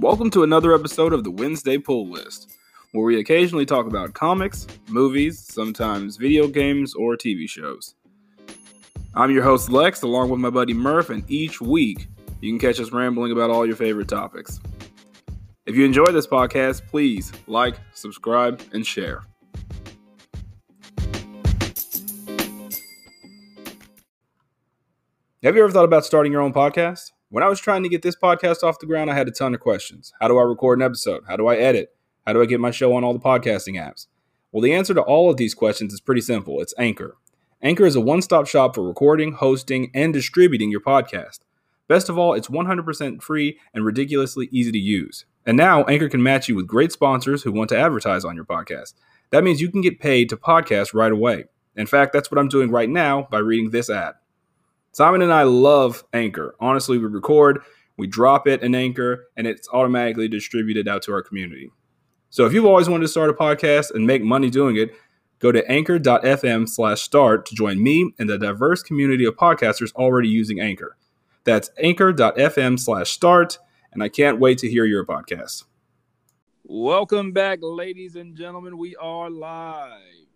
Welcome to another episode of the Wednesday Pull List, where we occasionally talk about comics, movies, sometimes video games, or TV shows. I'm your host, Lex, along with my buddy Murph, and each week you can catch us rambling about all your favorite topics. If you enjoy this podcast, please like, subscribe, and share. Have you ever thought about starting your own podcast? When I was trying to get this podcast off the ground, I had a ton of questions. How do I record an episode? How do I edit? How do I get my show on all the podcasting apps? Well, the answer to all of these questions is pretty simple it's Anchor. Anchor is a one stop shop for recording, hosting, and distributing your podcast. Best of all, it's 100% free and ridiculously easy to use. And now, Anchor can match you with great sponsors who want to advertise on your podcast. That means you can get paid to podcast right away. In fact, that's what I'm doing right now by reading this ad. Simon and I love Anchor. Honestly, we record, we drop it in Anchor, and it's automatically distributed out to our community. So if you've always wanted to start a podcast and make money doing it, go to anchor.fm slash start to join me and the diverse community of podcasters already using Anchor. That's anchor.fm slash start, and I can't wait to hear your podcast. Welcome back, ladies and gentlemen. We are live.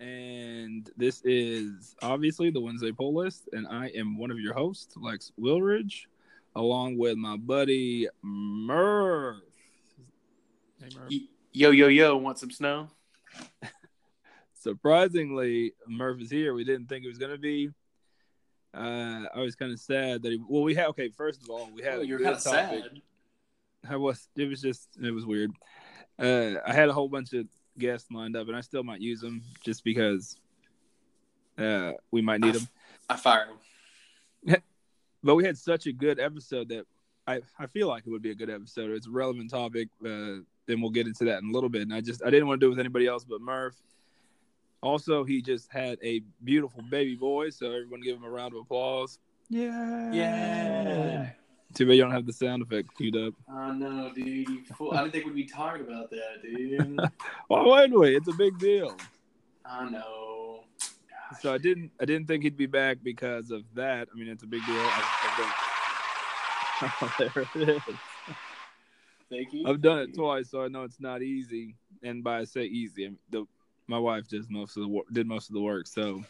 And this is obviously the Wednesday pull list, and I am one of your hosts, Lex Wilridge, along with my buddy Murph. Hey, Murph. Yo, yo, yo, want some snow? Surprisingly, Murph is here. We didn't think it was going to be. Uh, I was kind of sad that he. Well, we had okay. First of all, we had. Oh, you're kind of sad. I was. It was just. It was weird. Uh, I had a whole bunch of guests lined up, and I still might use them just because uh, we might need them. I fired them. but we had such a good episode that I, I feel like it would be a good episode. It's a relevant topic. Uh, then we'll get into that in a little bit. And I just I didn't want to do it with anybody else but Murph. Also, he just had a beautiful baby boy, so everyone give him a round of applause. Yeah. Yeah. Too bad you don't have the sound effect queued up. Oh know, dude! I didn't think we'd be talking about that, dude. Why wouldn't we? It's a big deal. I know. Gosh. So I didn't. I didn't think he'd be back because of that. I mean, it's a big deal. Done... oh, there it is. Thank you. I've done it twice, so I know it's not easy. And by I say easy, I mean, the my wife does most of the work. did most of the work. So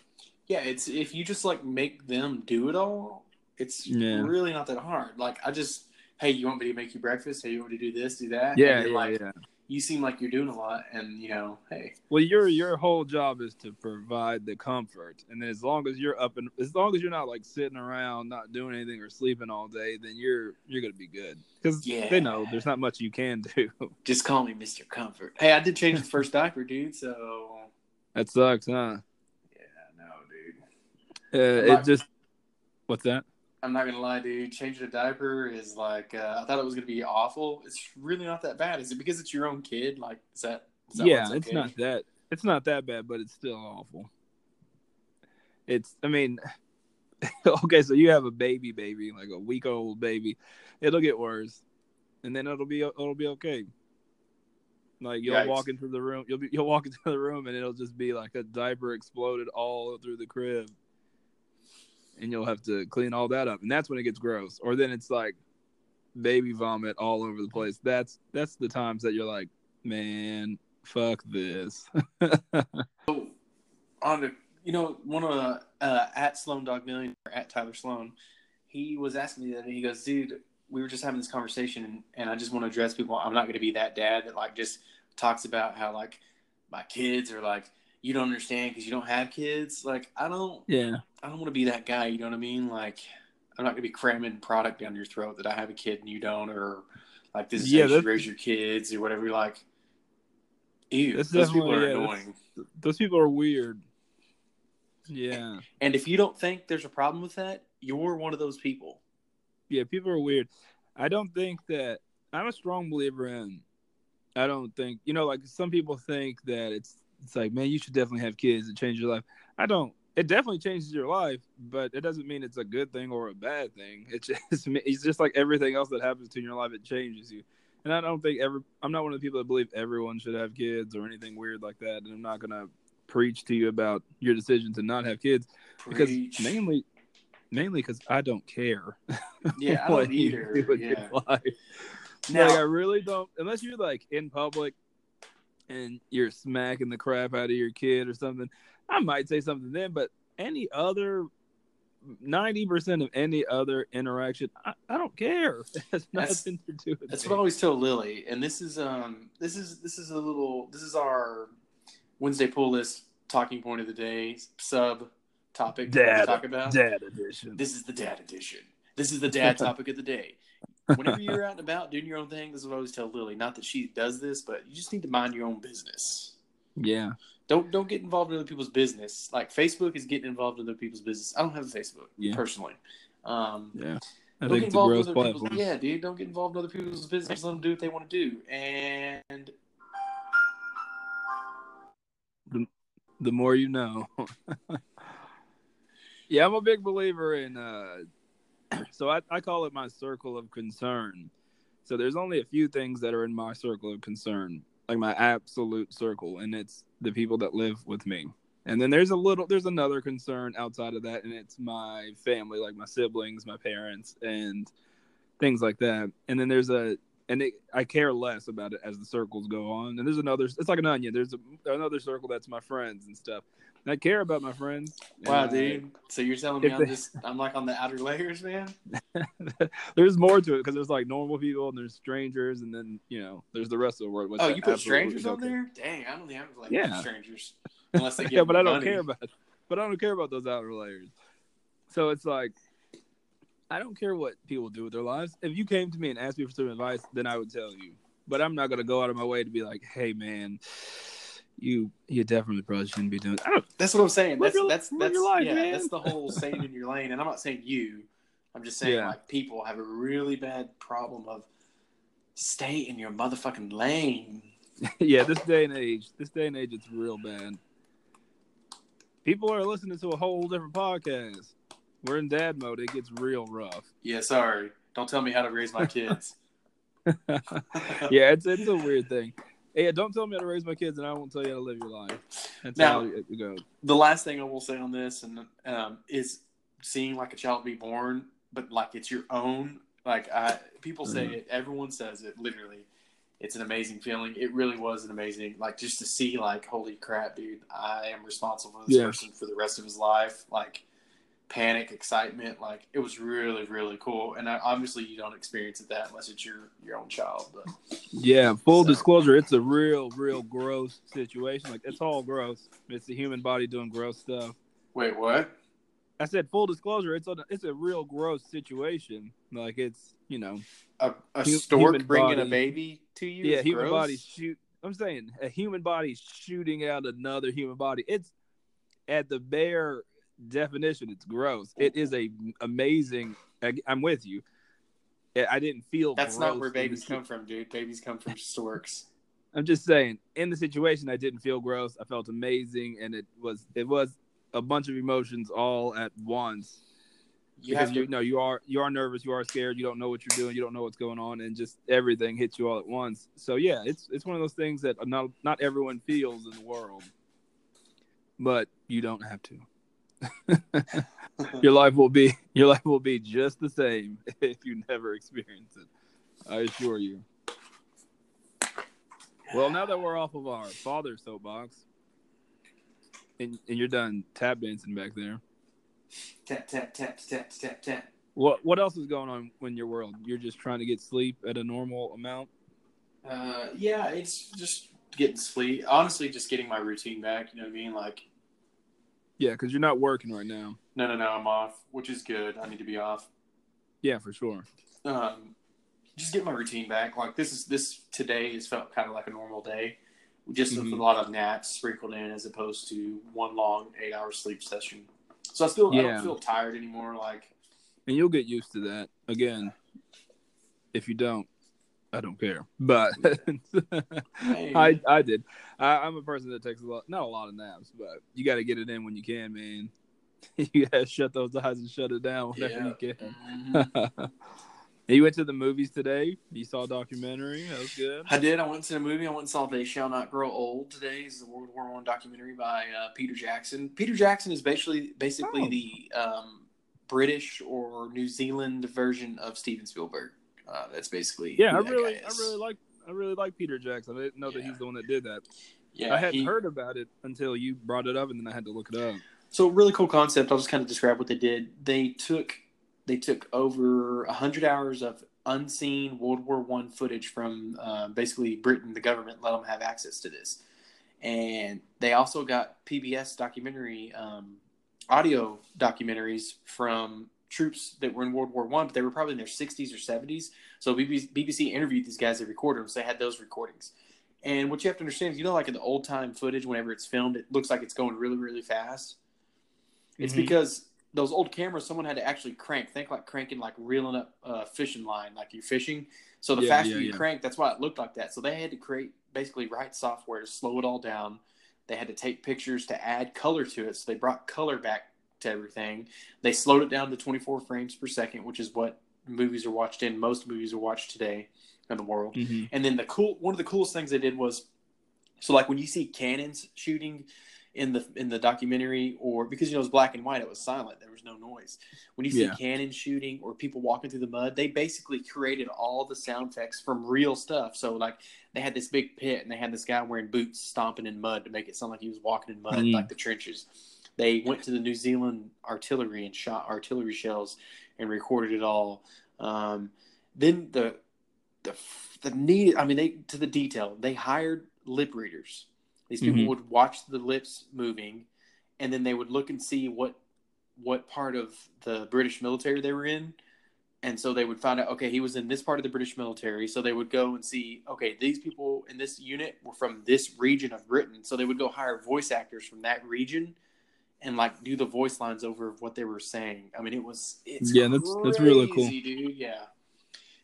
yeah, it's if you just like make them do it all, it's yeah. really not that hard. Like I just, hey, you want me to make you breakfast? Hey, you want me to do this, do that? Yeah, yeah, like, yeah. You seem like you're doing a lot, and you know, hey. Well, your your whole job is to provide the comfort, and then as long as you're up and as long as you're not like sitting around not doing anything or sleeping all day, then you're you're gonna be good because yeah. they know there's not much you can do. Just call me Mister Comfort. Hey, I did change the first diaper, dude. So that sucks, huh? Yeah, no, dude. Uh, it just what's that? I'm not gonna lie, dude. Changing a diaper is like uh, I thought it was gonna be awful. It's really not that bad. Is it because it's your own kid? Like, is that? Is that yeah, it's, okay? not that. It's not that bad, but it's still awful. It's. I mean, okay, so you have a baby, baby, like a week old baby. It'll get worse, and then it'll be it'll be okay. Like you'll Yikes. walk into the room, you'll be you'll walk into the room, and it'll just be like a diaper exploded all through the crib and you'll have to clean all that up, and that's when it gets gross. Or then it's like baby vomit all over the place. That's that's the times that you're like, man, fuck this. so, on the, you know, one of the uh, at Sloan Dog Million at Tyler Sloan, he was asking me that. He goes, dude, we were just having this conversation, and, and I just want to address people. I'm not going to be that dad that like just talks about how like my kids are like you don't understand because you don't have kids. Like I don't. Yeah. I don't want to be that guy. You know what I mean? Like I'm not gonna be cramming product down your throat that I have a kid and you don't, or like this is yeah, how you raise your kids or whatever. You're like, ew, those people are yeah, annoying. Those people are weird. Yeah. And if you don't think there's a problem with that, you're one of those people. Yeah, people are weird. I don't think that I'm a strong believer in. I don't think you know, like some people think that it's it's like, man, you should definitely have kids and change your life. I don't. It definitely changes your life, but it doesn't mean it's a good thing or a bad thing. It's just it's just like everything else that happens to in your life. It changes you, and I don't think ever. I'm not one of the people that believe everyone should have kids or anything weird like that. And I'm not gonna preach to you about your decision to not have kids preach. because mainly, mainly because I don't care. Yeah, I don't either. Yeah. Now, like I really don't unless you're like in public and you're smacking the crap out of your kid or something. I might say something then, but any other ninety percent of any other interaction, I, I don't care. It has That's- nothing to do with That's me. what I always tell Lily, and this is um this is this is a little this is our Wednesday pull list talking point of the day sub topic Dad, talk about. Dad edition. This is the dad edition. This is the dad topic of the day. Whenever you're out and about doing your own thing, this is what I always tell Lily. Not that she does this, but you just need to mind your own business. Yeah. Don't don't get involved in other people's business. Like Facebook is getting involved in other people's business. I don't have a Facebook Yeah. personally. Um, Yeah. I don't think get involved in other people's, yeah, dude. Don't get involved in other people's business. Let them do what they want to do. And the more you know. yeah, I'm a big believer in uh so I, I call it my circle of concern. So there's only a few things that are in my circle of concern, like my absolute circle, and it's the people that live with me. And then there's a little there's another concern outside of that, and it's my family, like my siblings, my parents, and things like that. And then there's a and it, I care less about it as the circles go on. And there's another. It's like an onion. There's a, another circle that's my friends and stuff. I care about my friends. wow, And uh, dude. So you're telling me I'm they- just I'm like on the outer layers, man. there's more to it because there's like normal people and there's strangers and then you know there's the rest of the world. Oh, you put strangers on there? Dang, I don't think I'm like Yeah. strangers unless they give yeah, but I don't money. care about. But I don't care about those outer layers. So it's like, I don't care what people do with their lives. If you came to me and asked me for some advice, then I would tell you. But I'm not gonna go out of my way to be like, "Hey, man, you you definitely probably shouldn't be doing." Don't. That's what I'm saying. That's your- that's that's life, yeah, man. that's the whole staying in your lane. And I'm not saying you. I'm just saying Yeah. like people have a really bad problem of stay in your motherfucking lane. yeah, this day and age, this day and age, it's real bad. People are listening to a whole different podcast. We're in dad mode. It gets real rough. Yeah, sorry. Don't tell me how to raise my kids. yeah, it's it's a weird thing. Yeah, don't tell me how to raise my kids, and I won't tell you how to live your life. That's Now- how it goes. the last thing I will say on this and um, is seeing like a child be born, but like it's your own. Like I, people say Mhm. it, everyone says it. Literally, it's an amazing feeling. It really was an amazing, like just to see, like, holy crap, dude! I am responsible for this Yeah. person for the rest of his life. Like panic, excitement, like it was really, really cool. And I, obviously, you don't experience it that unless it's your your own child. But Yeah, full So- disclosure, it's a real, real gross situation. Like it's all gross. It's the human body doing gross stuff. wait, what? I said full disclosure. It's a it's a real gross situation. Like it's you know A, a Hu- stork bringing a baby to you? yeah human gross? body shoot. I'm saying a human body shooting out another human body. It's at the bare definition. It's gross. It is a amazing. I, I'm with you. I- didn't feel. That's not where babies come from, dude. Babies come from storks. I'm just saying, in the situation, I didn't feel gross. I felt amazing, and it was it was a bunch of emotions all at once. You because have you to, know you are you are nervous, you are scared, you don't know what you're doing, you don't know what's going on, and just everything hits you all at once. So yeah, it's it's one of those things that not not everyone feels in the world, but you don't have to. your life will be your life will be just the same if you never experience it. I assure you. Well, now that we're off of our father soapbox, and, and you're done tap dancing back there, tap tap tap tap tap tap. what what else is going on in your world? You're just trying to get sleep at a normal amount. Uh, yeah, it's just getting sleep. Honestly, just getting my routine back. You know what I mean? Like, Yeah, because you're not working right now. no, no, no, I'm off, which is good. I need to be off. Yeah, for sure. Um, just get my routine back. Like this is this today has felt kind of like a normal day, just with Mhm. a lot of naps sprinkled in as opposed to one long eight hour sleep session. So I still I don't feel tired anymore. Like And you'll get used to that. Again, if you don't, I don't care. But I I did. I, I'm a person that takes a lot, not a lot of naps, but you got to get it in when you can, man. you got to shut those eyes and shut it down whenever you can. Mhm. you went to the movies today. You saw a documentary. That was good. I did. I went to the movie. I went and saw "They Shall Not Grow Old." Today is the World War One documentary by uh, Peter Jackson. Peter Jackson is basically basically Oh. the um, British or New Zealand version of Steven Spielberg. Uh, that's basically Yeah, I that really, guy I really like, I really like Peter Jackson. I didn't know that he's the one that did that. Yeah, I hadn't he- heard about it until you brought it up, and then I had to look it up. So really cool concept. I'll just kind of describe what they did. They took they took over hundred hours of unseen World War One footage from uh, basically Britain. The government let them have access to this, and they also got PBS documentary um, audio documentaries from troops that were in World War One, but they were probably in their sixties or seventies. So BBC, BBC interviewed these guys that recorded them, so they had those recordings. And what you have to understand is, you know, like in the old time footage, whenever it's filmed, it looks like it's going really, really fast. It's Mhm. because those old cameras, someone had to actually crank. Think like cranking, like reeling up a fishing line, like you're fishing. So the Yeah, faster yeah, you yeah. crank, that's why it looked like that. So they had to create basically write software to slow it all down. They had to take pictures to add color to it. So they brought color back to everything. They slowed it down to 24 frames per second, which is what movies are watched in. Most movies are watched today in the world. Mhm. And then the cool one of the coolest things they did was so like when you see cannons shooting in the in the documentary or because you know it was black and white, it was silent, there was no noise. When you see Yeah. cannons shooting or people walking through the mud, they basically created all the sound effects from real stuff. So like they had this big pit and they had this guy wearing boots stomping in mud to make it sound like he was walking in mud, Mm. like the trenches. They went to the New Zealand artillery and shot artillery shells and recorded it all. Um, then the the the need I mean they to the detail. They hired lip readers. These people Mhm. would watch the lips moving and then they would look and see what what part of the British military they were in. And so they would find out, okay, he was in this part of the British military. So they would go and see, okay, these people in this unit were from this region of Britain. So they would go hire voice actors from that region and like do the voice lines over of what they were saying. I mean, it was it's Yeah, that's- that's really cool. dude. Yeah,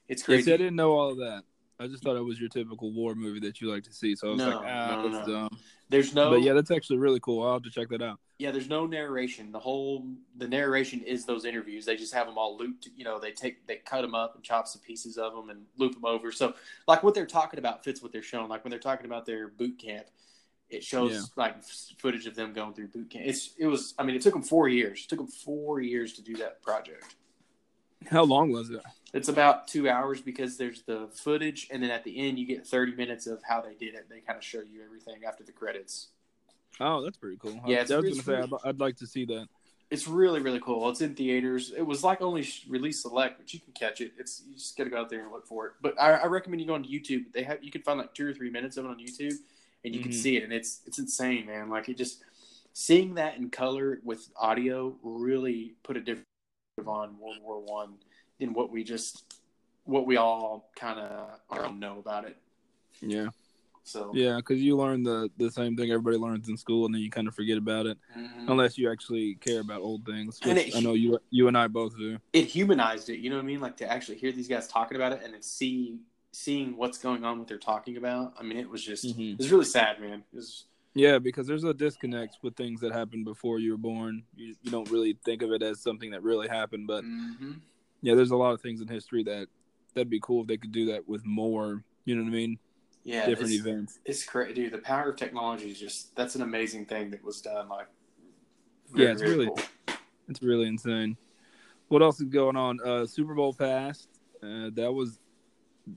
it's Yeah, crazy. see, I didn't know all of that. I just thought it was your typical war movie that you like to see. So I was No, like, ah, no, that's no. dumb. There's no, But yeah, that's actually really cool. I'll have to check that out. yeah, there's no narration. The whole the narration is those interviews. They just have them all looped. You know, they take they cut them up and chop some pieces of them and loop them over. So like what they're talking about fits what they're showing. Like when they're talking about their boot camp, it shows Yeah. like footage of them going through boot camp. It's it was. I mean, it took them four years. It took them four years to do that project. How long was it? It's about two hours because there's the footage, and then at the end you get 30 minutes of how they did it. They kind of show you everything after the credits. Oh, that's pretty cool. Yeah, I, it's- I was it's gonna say really- I'd, I'd like to see that. It's really really cool. It's in theaters. It was like only release select, but you can catch it. It's you just gotta go out there and look for it. But I, I recommend you go on YouTube. They have you can find like two or three minutes of it on YouTube, and you can Mhm. see it, and it's it's insane, man. Like it just seeing that in color with audio really put a different on World War One than what we just what we all kind of know about it. Yeah, So yeah, because you learn the the same thing everybody learns in school, and then you kind of forget about it Mhm. unless you actually care about old things. It- I know you you and I both do. it humanized it. You know what I mean? Like to actually hear these guys talking about it and then see seeing what's going on, what they're talking about. I mean, it was just Mhm. it was really sad, man. It was Yeah, because there's a disconnect with things that happened before you were born. You, you don't really think of it as something that really happened, but Mhm. yeah, there's a lot of things in history that that'd be cool if they could do that with more. You know what I mean? yeah, Different it's, events. It's crazy, dude. The power of technology is just that's an amazing thing that was done. Like, Yeah, it's really- cool. It's really insane. What else is going on? Uh, Super Bowl passed. Uh, that was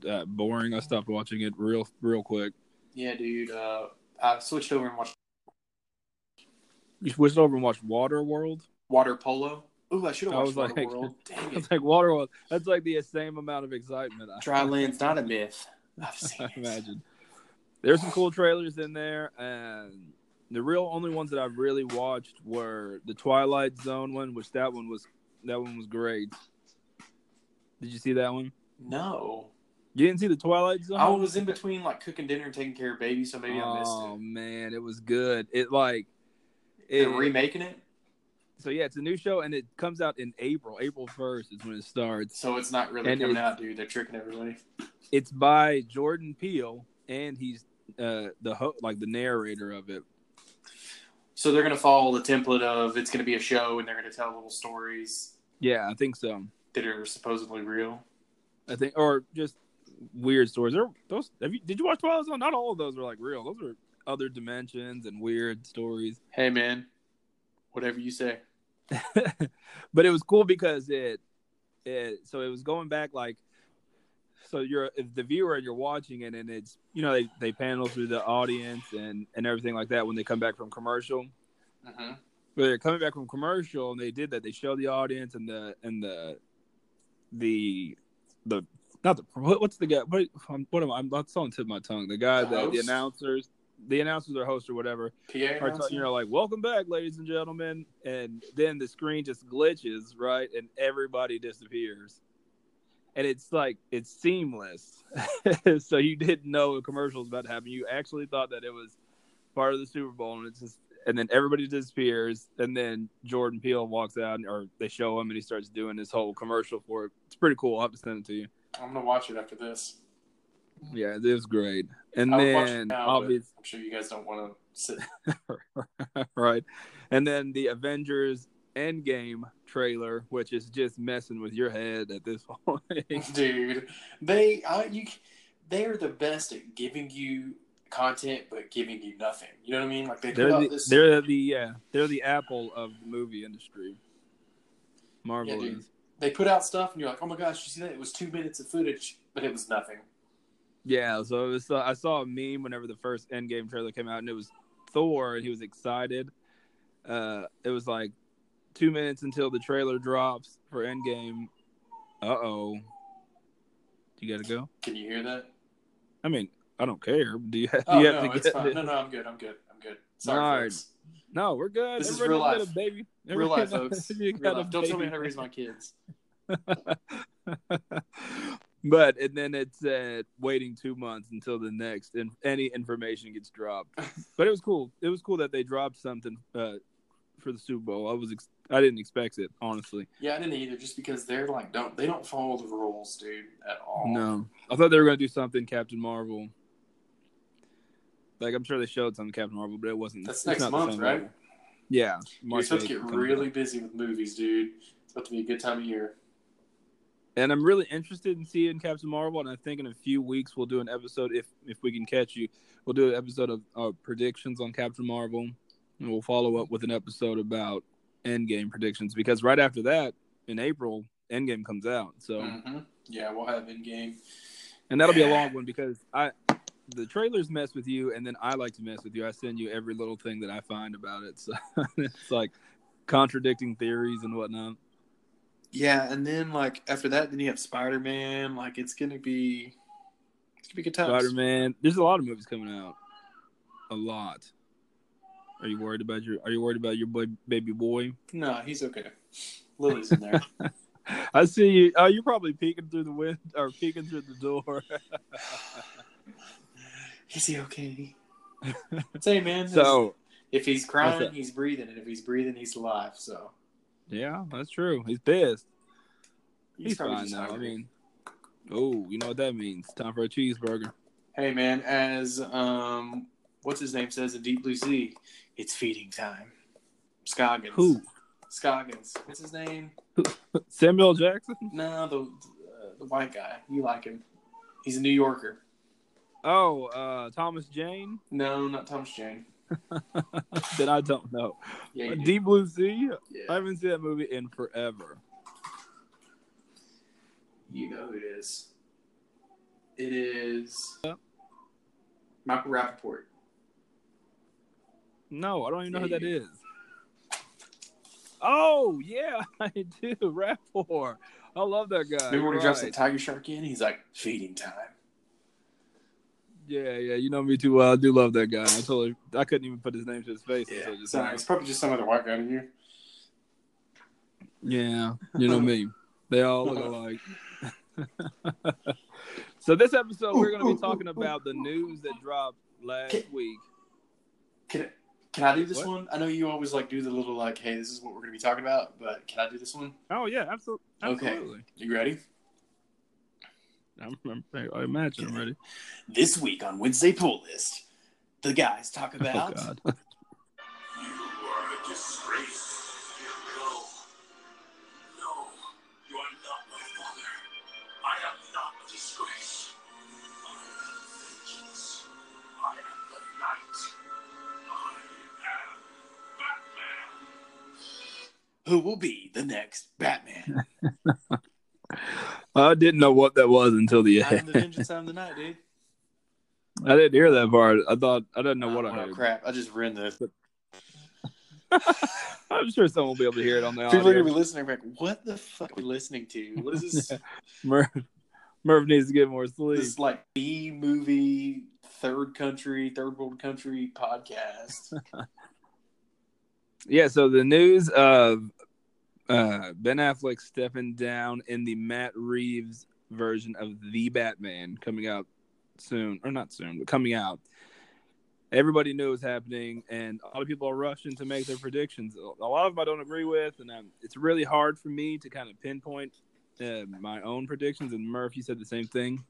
uh, boring. I stopped watching it real real quick. yeah, dude. Uh, I switched over and watched You switched over and watched Water World. water polo. Ooh, I should have I watched Water like- World. Dang I it. was like, Water World. That's like the same amount of excitement. I- Dry land's not a myth. I've seen I imagine. There's some cool trailers in there, and the real only ones that I've really watched were the Twilight Zone one, which that one was that one was great. Did you see that one? No, You didn't see the Twilight Zone? I was in between like cooking dinner and taking care of baby, so maybe I missed it. oh man, it was good. It like They're remaking it, so yeah, it's a new show and it comes out in April. April first is when it starts. so it's not really And coming out, dude. They're tricking everybody. It's by Jordan Peele and he's uh the ho- like the narrator of it. So they're gonna follow the template of it's gonna be a show, and they're gonna tell little stories Yeah, I think so. that are supposedly real. I think, or just weird stories. Or those? Have you? Did you watch Twilight Zone? Not all of those are like real. Those are other dimensions and weird stories. Hey, man, whatever you say. but it was cool because it, it. So it was going back like so you're if the viewer and you're watching it, and it's you know they they panel through the audience and and everything like that when they come back from commercial. Mm-hmm. But they're coming back from commercial, and they did that. They show the audience and the and the the the not the what, what's the guy? What, um, what am I? I'm on the tip of my tongue. The guy, The the, the, announcers, the announcers or host or whatever, PA are you know, like "Welcome back, ladies and gentlemen," and then the screen just glitches, right, and everybody disappears, and it's like it's seamless. so you didn't know a commercial was about to happen. You actually thought that it was part of the Super Bowl, and it's just, and then everybody disappears, and then Jordan Peele walks out, or they show him, and he starts doing this whole commercial for it. It's pretty cool. I'll have to send it to you. I'm gonna watch it after this. Yeah, it was great. And I would watch it then now, obviously I'm sure you guys don't want to sit. right. And then the Avengers Endgame trailer, which is just messing with your head at this point. Dude, they uh, you they are the best at giving you content but giving you nothing. You know what I mean? Like they they're the, this. they're the yeah, they're the Apple of the movie industry. Marvel Yeah, is. They put out stuff and you're like, oh my gosh, you see that? It was two minutes of footage, but it was nothing. Yeah, so it was, uh, I saw a meme whenever the first Endgame trailer came out, and it was Thor, and he was excited. Uh, it was like two minutes until the trailer drops for Endgame. Uh oh. You gotta go. Can you hear that? I mean, I don't care. Do you have? Do Oh you have no, to it's get fine. it? No, no, I'm good. I'm good. Sorry, folks. No, we're good. This is real life. a baby. Real life, folks. Real life. Don't tell me how to raise my kids. but and then it said waiting two months until the next and any information gets dropped. but it was cool. It was cool that they dropped something uh, for the Super Bowl. I was ex- I didn't expect it honestly. Yeah, I didn't either. Just because they're like don't they don't follow the rules, dude, at all. No, I thought they were gonna do something Captain Marvel. Like I'm sure they showed something Captain Marvel, but it wasn't. That's next not the month, same right? level. Yeah, You're supposed to get really out. busy with movies, dude. It's about to be a good time of year. And I'm really interested in seeing Captain Marvel, and I think in a few weeks we'll do an episode if if we can catch you. We'll do an episode of uh, predictions on Captain Marvel, and we'll follow up with an episode about Endgame predictions because right after that, in April, Endgame comes out. So, hmm Yeah, we'll have in game. and that'll be a long one because I the trailers mess with you, and then I like to mess with you. I send you every little thing that I find about it, so it's like contradicting theories and whatnot. Yeah, and then like after that, then you have Spider Man. Like it's gonna be, it's gonna be good times. Spider Man. There's a lot of movies coming out. A lot. Are you worried about your Are you worried about your boy, baby boy? No, he's okay. Lily's in there. I see you. Oh, you're probably peeking through the window or peeking through the door. Is he okay? Say, man. so if he's crying, that? he's breathing, and if he's breathing, he's alive. So yeah, that's true. He's pissed. He's, probably fine just now. I mean, oh, you know what that means? Time for a cheeseburger. hey, man. As um, what's his name says in Deep Blue Sea, it's feeding time. Scoggins. Who? Scoggins. What's his name? Samuel Jackson? No, the uh, the white guy. You like him? He's a New Yorker. Oh, uh, Thomas Jane? No, not Thomas Jane. then I don't know. Yeah. Deep Blue Sea? I haven't seen that movie in forever. You know who it is. It is Yeah. Michael Rapaport. No, I don't even know Yeah, who that is. Oh yeah, I do. Rapaport. I love that guy. Remember when he drops that tiger shark in? He's like, feeding time. Yeah, yeah. You know me too well. I do love that guy. I totally. I couldn't even put his name to his face. Yeah. until just Sorry, it's probably just some other white guy in here. Yeah, you know me. They all look alike. so this episode, we're going to be talking about the news that dropped last Okay. week. Can, can I do this What? one? I know you always like do the little like, hey, this is what we're going to be talking about, but can I do this one? Oh yeah, absolutely. Okay. You ready? I'm, I'm, I imagine I'm ready. This week on Wednesday Pull List, the guys talk oh, about Oh God. You are a disgrace. No. No, you are not my father. I am not a disgrace. I am vengeance. I am the night. I am Batman. who will be the next Batman. I didn't know what that was until the end. Time the dude. I didn't hear that part. I thought I didn't know oh, what I oh, heard. crap. I just ruined this. I'm sure someone will be able to hear it on the People are going to be listening like, what the fuck are we listening to? What is this? Murph, Murph needs to get more sleep. this like B movie, third country, third world country podcast. Yeah, so the news of uh, Ben Affleck stepping down in the Matt Reeves version of The Batman coming out soon, or not soon, but coming out. Everybody knew it was happening, and a lot of people are rushing to make their predictions. A lot of them I don't agree with, and um, it's really hard for me to kind of pinpoint uh, my own predictions. And Murph, you said the same thing,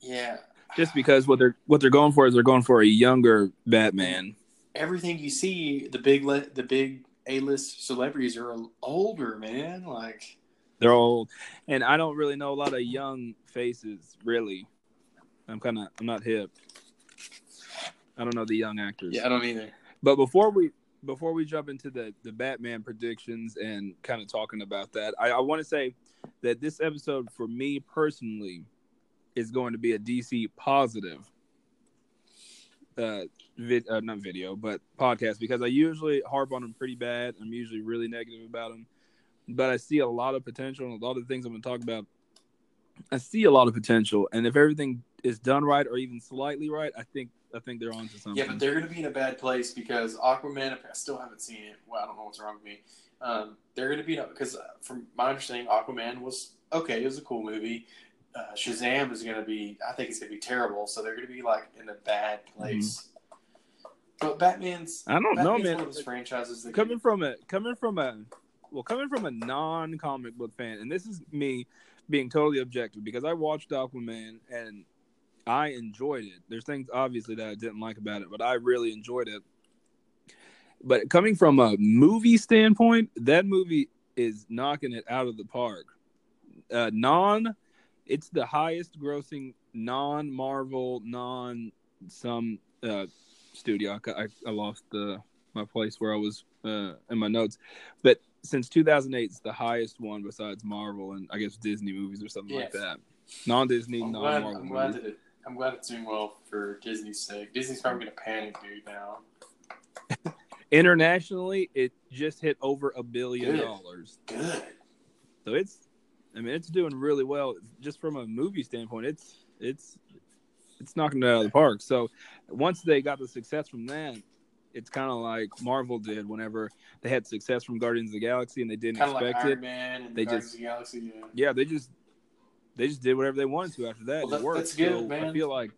yeah. just because what they're what they're going for is they're going for a younger Batman. Everything you see, the big le- the big A list celebrities are older, man. Like, They're old, and I don't really know a lot of young faces. Really, I'm kind of I'm not hip. I don't know the young actors. yeah, I don't either. But before we before we jump into the the Batman predictions and kind of talking about that, I, I want to say that this episode for me personally is going to be a DC positive. Uh, vid, uh, not video, but podcast because I usually harp on them pretty bad. I'm usually really negative about them, but I see a lot of potential and a lot of the things I'm going to talk about. I see a lot of potential, and if everything is done right or even slightly right, I think I think they're onto something. Yeah, but they're going to be in a bad place because Aquaman. I still haven't seen it. Well, I don't know what's wrong with me. Um, they're going to be because, from my understanding, Aquaman was okay. It was a cool movie. Uh, Shazam is going to be. I think it's going to be terrible. So they're going to be like in a bad place. But Batman's. I don't know, man. One of those franchises that coming from a coming from a well coming from a non comic book fan and this is me being totally objective because i watched aquaman and i enjoyed it there's things obviously that i didn't like about it but i really enjoyed it but coming from a movie standpoint that movie is knocking it out of the park uh, non it's the highest grossing non marvel non some uh, studio I, I, I lost the my place where I was uh, in my notes. But since 2008, it's the highest one besides Marvel and I guess Disney movies or something like that. Non-Disney, I'm glad, non-Marvel. I'm glad it. I'm glad it's doing well for Disney's sake. Disney's probably going to panic, dude. Now. Internationally, it just hit over a billion Good. dollars. Good. So it's, I mean, it's doing really well. Just from a movie standpoint, it's it's it's knocking it out of the park. So once they got the success from that, it's kind of like Marvel did whenever they had success from Guardians of the Galaxy and they didn't Kind of like expect Iron it. Man and They Guardians just- of the Galaxy. Yeah. yeah, they just they just did whatever they wanted to after that. Well, it worked. that's good, so man. I feel like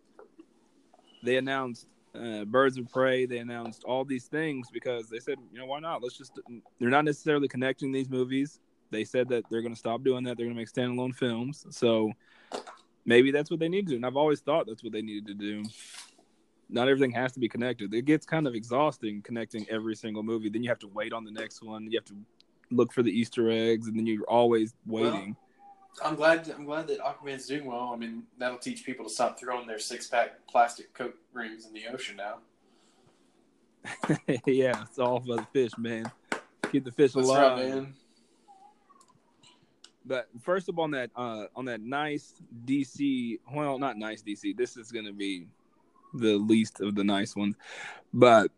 they announced uh, Birds of Prey. They announced all these things because they said, you know, why not? Let's just. They're not necessarily connecting these movies. They said that they're going to stop doing that. They're going to make standalone films. So maybe that's what they need to do. And I've always thought that's what they needed to do. Not everything has to be connected. It gets kind of exhausting connecting every single movie. Then you have to wait on the next one. You have to look for the Easter eggs, and then you're always waiting. I'm glad. I'm glad that Aquaman's doing well. I mean, that'll teach people to stop throwing their six pack plastic coke rings in the ocean now. yeah, it's all for the fish, man. Keep the fish That's alive. right, man. But first up on that uh on that nice DC, well, not nice DC. This is gonna be the least of the nice ones. But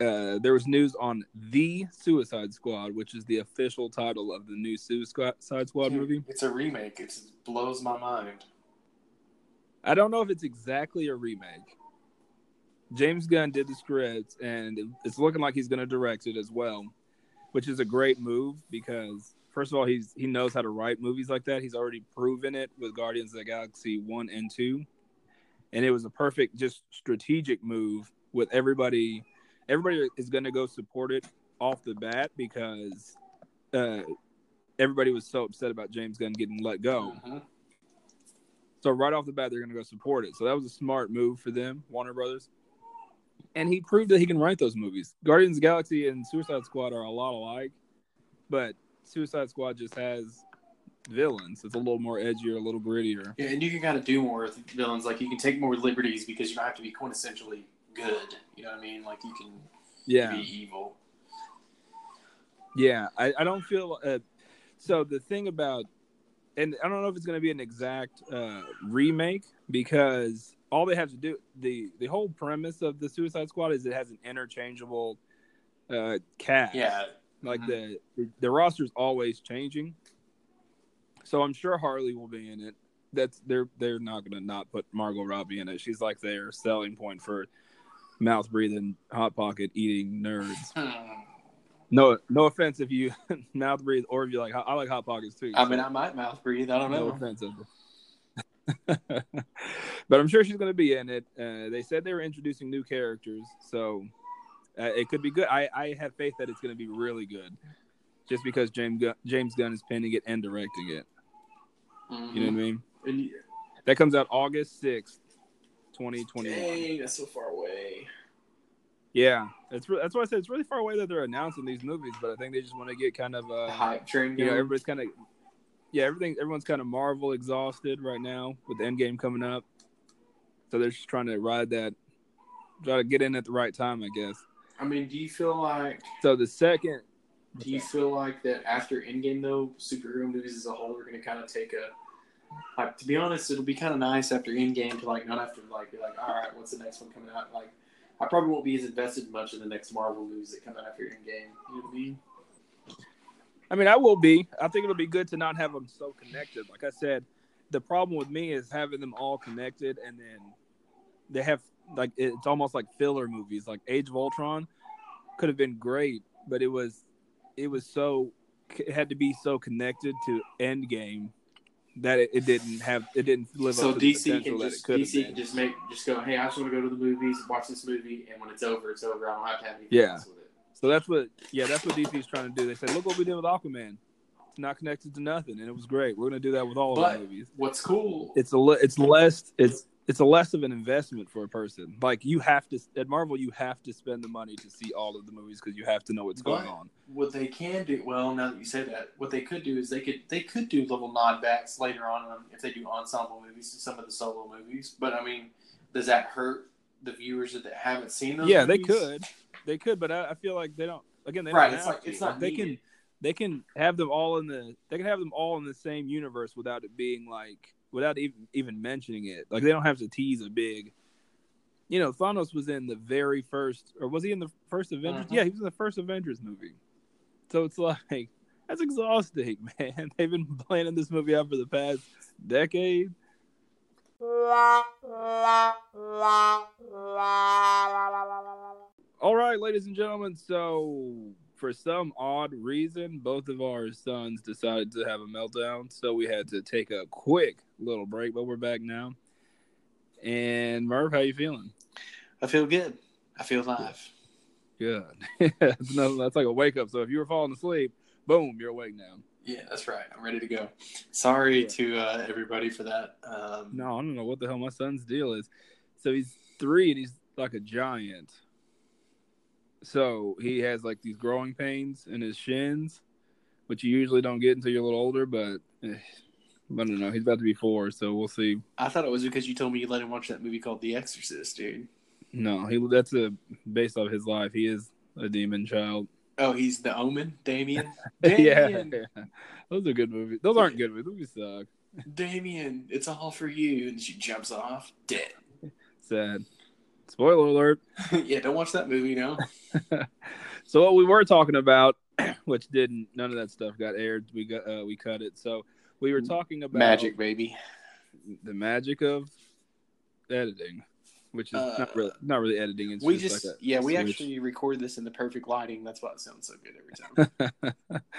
uh, there was news on the Suicide Squad, which is the official title of the new Suicide Squad movie. It's a remake. It blows my mind. I don't know if it's exactly a remake. James Gunn did the script, and it's looking like he's going to direct it as well, which is a great move because first of all, he's he knows how to write movies like that. He's already proven it with Guardians of the Galaxy one and two, and it was a perfect, just strategic move with everybody. Everybody is going to go support it off the bat because uh, everybody was so upset about James Gunn getting let go. Mhm. So right off the bat, they're going to go support it. So that was a smart move for them, Warner Brothers. And he proved that he can write those movies. Guardians of the Galaxy and Suicide Squad are a lot alike, but Suicide Squad just has villains. It's a little more edgier, a little grittier. Yeah, and you can kind of do more with villains. Like you can take more liberties because you don't have to be quintessentially good. You know what I mean? Like you can Yeah, be evil. yeah. I, I don't feel. Uh, so the thing about and I don't know if it's going to be an exact uh, remake because all they have to do the the whole premise of the Suicide Squad is it has an interchangeable uh, cast. Yeah. Like Mhm. the the roster's always changing. So I'm sure Harley will be in it. That's they're they're not going to not put Margot Robbie in it. She's like their selling point for mouth breathing, hot pocket eating nerds. No, no offense if you mouth breathe or if you like. I like hot pockets too. I so mean, I might mouth breathe. I don't no know. No offense. But I'm sure she's going to be in it. Uh, they said they were introducing new characters, so uh, it could be good. I, I have faith that it's going to be really good, just because James Gunn, James Gunn is penning it and directing it. You know what I Mhm. mean? And That comes out August sixth, twenty twenty one. Dang, that's so far away. Yeah, that's re- that's why I said it's really far away that they're announcing these movies, but I think they just want to get kind of uh, hype train. you know everybody's kind of yeah everything everyone's kind of marvel exhausted right now with the end game coming up so they're just trying to ride that try to get in at the right time i guess I mean, do you feel like so the second do you feel like that after Endgame though, superhero movies as a whole are going to kind of take a like to be honest, it'll be kind of nice after Endgame to like not have to like be like, all right, what's the next one coming out? Like, I probably won't be as invested much in the next Marvel movies that come out after Endgame. You know what I mean? i mean i will be i think it'll be good to not have them so connected like i said the problem with me is having them all connected and then they have like it's almost like filler movies like age of ultron could have been great but it was it was so it had to be so connected to endgame that it, it didn't have it didn't live so up to the DC potential can that just it could DC can just make just go, hey, I just want to go to the movies, and watch this movie, and when it's over, it's over. I don't have to have anything Yeah. with it. So that's what yeah, that's what DC is trying to do. They said, look what we did with Aquaman. It's not connected to nothing, and it was great. We're gonna do that with all of But- our movies. What's cool? It's a le- it's less it's it's a less of an investment for a person. Like you have to at Marvel, you have to spend the money to see all of the movies because you have to know what's going on. what they can do well now that you say that what they could do is they could they could do little nod backs later on if they do ensemble movies to some of the solo movies but i mean does that hurt the viewers that haven't seen those Yeah, they could, they could, but I, I feel like they don't. Again, they right don't it's like to. it's not they needed. can they can have them all in the they can have them all in the same universe without it being like without even even mentioning it. Like they don't have to tease a big. You know, Thanos was in the very first, or was he in the first Avengers? Mhm. Yeah, he was in the first Avengers movie. So it's like that's exhausting, man. They've been planning this movie out for the past decade. All right, ladies and gentlemen. So, for some odd reason, both of our sons decided to have a meltdown. So, we had to take a quick little break, but we're back now. And, Murph, how you feeling? i feel good i feel alive Good. that's, no, that's like a wake up. So, if you were falling asleep, boom, you're awake now. yeah that's right i'm ready to go sorry Yeah. to uh, everybody for that um, No, I don't know what the hell my son's deal is. So, he's three and he's like a giant. So, he has like these growing pains in his shins, which you usually don't get until you're a little older, but. eh, I don't know. He's about to be four, so we'll see. i thought it was because you told me you let him watch that movie called the exorcist dude No, he that's a based off his life. He is a demon child. oh he's the omen damien yeah, damien those are good movies. Those aren't good movies. Those movies suck. damien it's all for you and she jumps off dead Sad. Spoiler alert. yeah, don't watch that movie now. So what we were talking about, which didn't, none of that stuff got aired. We got uh, we cut it. So we were talking about Magic, baby. the magic of editing, which is Uh, not really not really editing. It's We just, just, like a yeah, we switch. actually record this in the perfect lighting. That's why it sounds so good every time.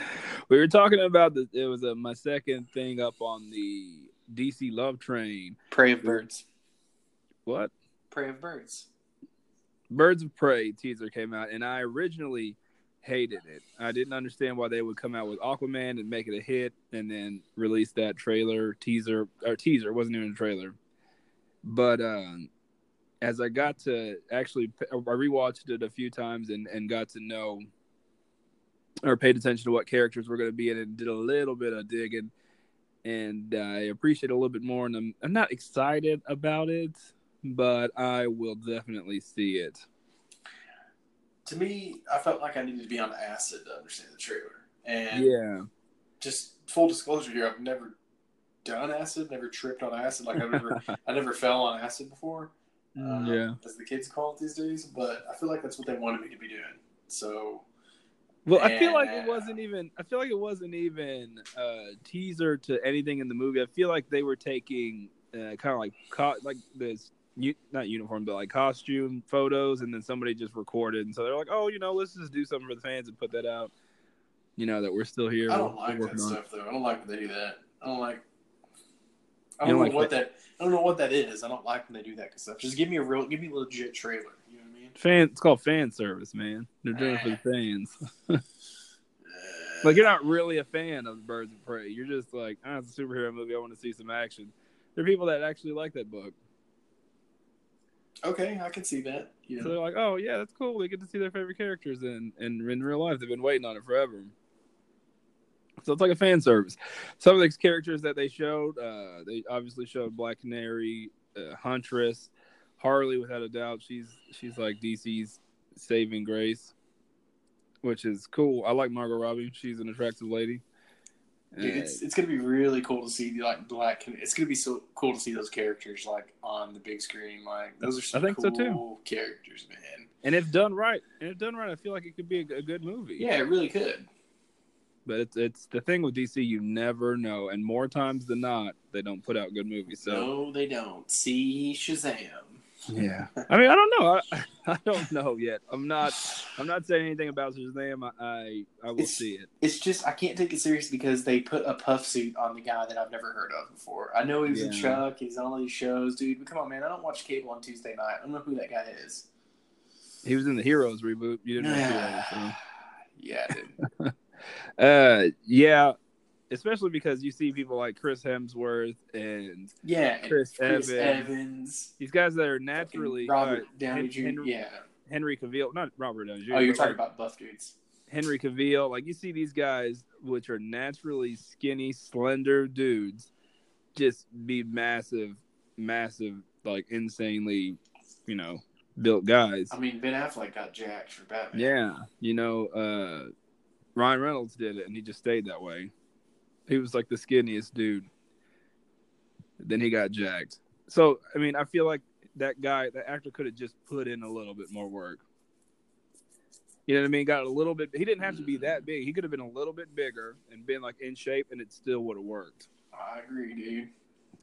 we were talking about the it was uh my second thing up on the DC Love Train. Prey of Birds. What? Prey of Birds. Birds of Prey teaser came out, and I originally hated it. I didn't understand why they would come out with Aquaman and make it a hit, and then release that trailer teaser or teaser it wasn't even a trailer. But um, as I got to actually, I rewatched it a few times and and got to know or paid attention to what characters were going to be in it, and did a little bit of digging, and I appreciate it a little bit more. And I'm I'm not excited about it but I will definitely see it. To me, I felt like I needed to be on acid to understand the trailer. And Yeah, just full disclosure here, I've never done acid, never tripped on acid. Like I never, I never fell on acid before. um, yeah. as the kids call it these days. But I feel like that's what they wanted me to be doing. So Well, I feel like it wasn't even. I feel like it wasn't even a teaser to anything in the movie. I feel like they were taking uh, kind of like co- like this, u- not uniform, but like costume photos, and then somebody just recorded, and so they're like, oh, you know, let's just do something for the fans and put that out. You know that we're still here. I don't like that working on it. stuff though. I don't like when they do that. I don't like. I don't, don't know like what that. I don't know what that is. I don't like when they do that kind of stuff. Just give me a real, give me a legit trailer. You know what I mean? Fan, it's called fan service, man. They're doing it for the fans. Uh, Like you're not really a fan of Birds of Prey. You're just like, ah, it's a superhero movie. I want to see some action. There are people that actually like that book. Okay, I can see that. You So they're like, oh yeah, that's cool. They get to see their favorite characters in, in in real life. They've been waiting on it forever. So it's like a fan service. Some of the characters that they showed, uh, they obviously showed Black Canary, uh, Huntress, Harley, without a doubt. She's she's like DC's saving grace, which is cool. I like Margot Robbie. She's an attractive lady. Dude, it's it's gonna be really cool to see like black. It's gonna be so cool to see those characters like on the big screen. Like those are some I think so, cool too. characters, man. and if done right, and if done right, I feel like it could be a, a good movie. Yeah, it really could. But it's it's the thing with DC, you never know, and more times than not, they don't put out good movies. So no, they don't. See Shazam. Yeah, I mean, I don't know. I, I don't know yet. I'm not. I'm not saying anything about Shazam. I I, I will It's- see it. It's just I can't take it serious because they put a puff suit on the guy that I've never heard of before. I know he was in Yeah. Chuck, he's on all these shows, dude. But come on, man, I don't watch cable on Tuesday night. I don't know who that guy is. He was in the Heroes reboot. You didn't know Heroes, so. yeah, dude. Uh, yeah, especially because you see people like Chris Hemsworth and Yeah, Chris Chris, Evans. Evans, these guys that are naturally Robert uh, Downey Jr. Henry, yeah. Henry Cavill, not Robert Downey Jr. Oh, you're talking like about buff dudes. Henry Cavill. Like you see these guys, which are naturally skinny, slender dudes, just be massive, massive, like insanely, you know, built guys. I mean, Ben Affleck got jacked for Batman. Yeah, you know, uh, Ryan Reynolds did it, and he just stayed that way. He was like the skinniest dude. Then he got jacked. So I mean, I feel like that guy, that actor, could have just put in a little bit more work. You know what I mean? Got a little bit. He didn't have to be that big. He could have been a little bit bigger and been like in shape, and it still would have worked. I agree, dude.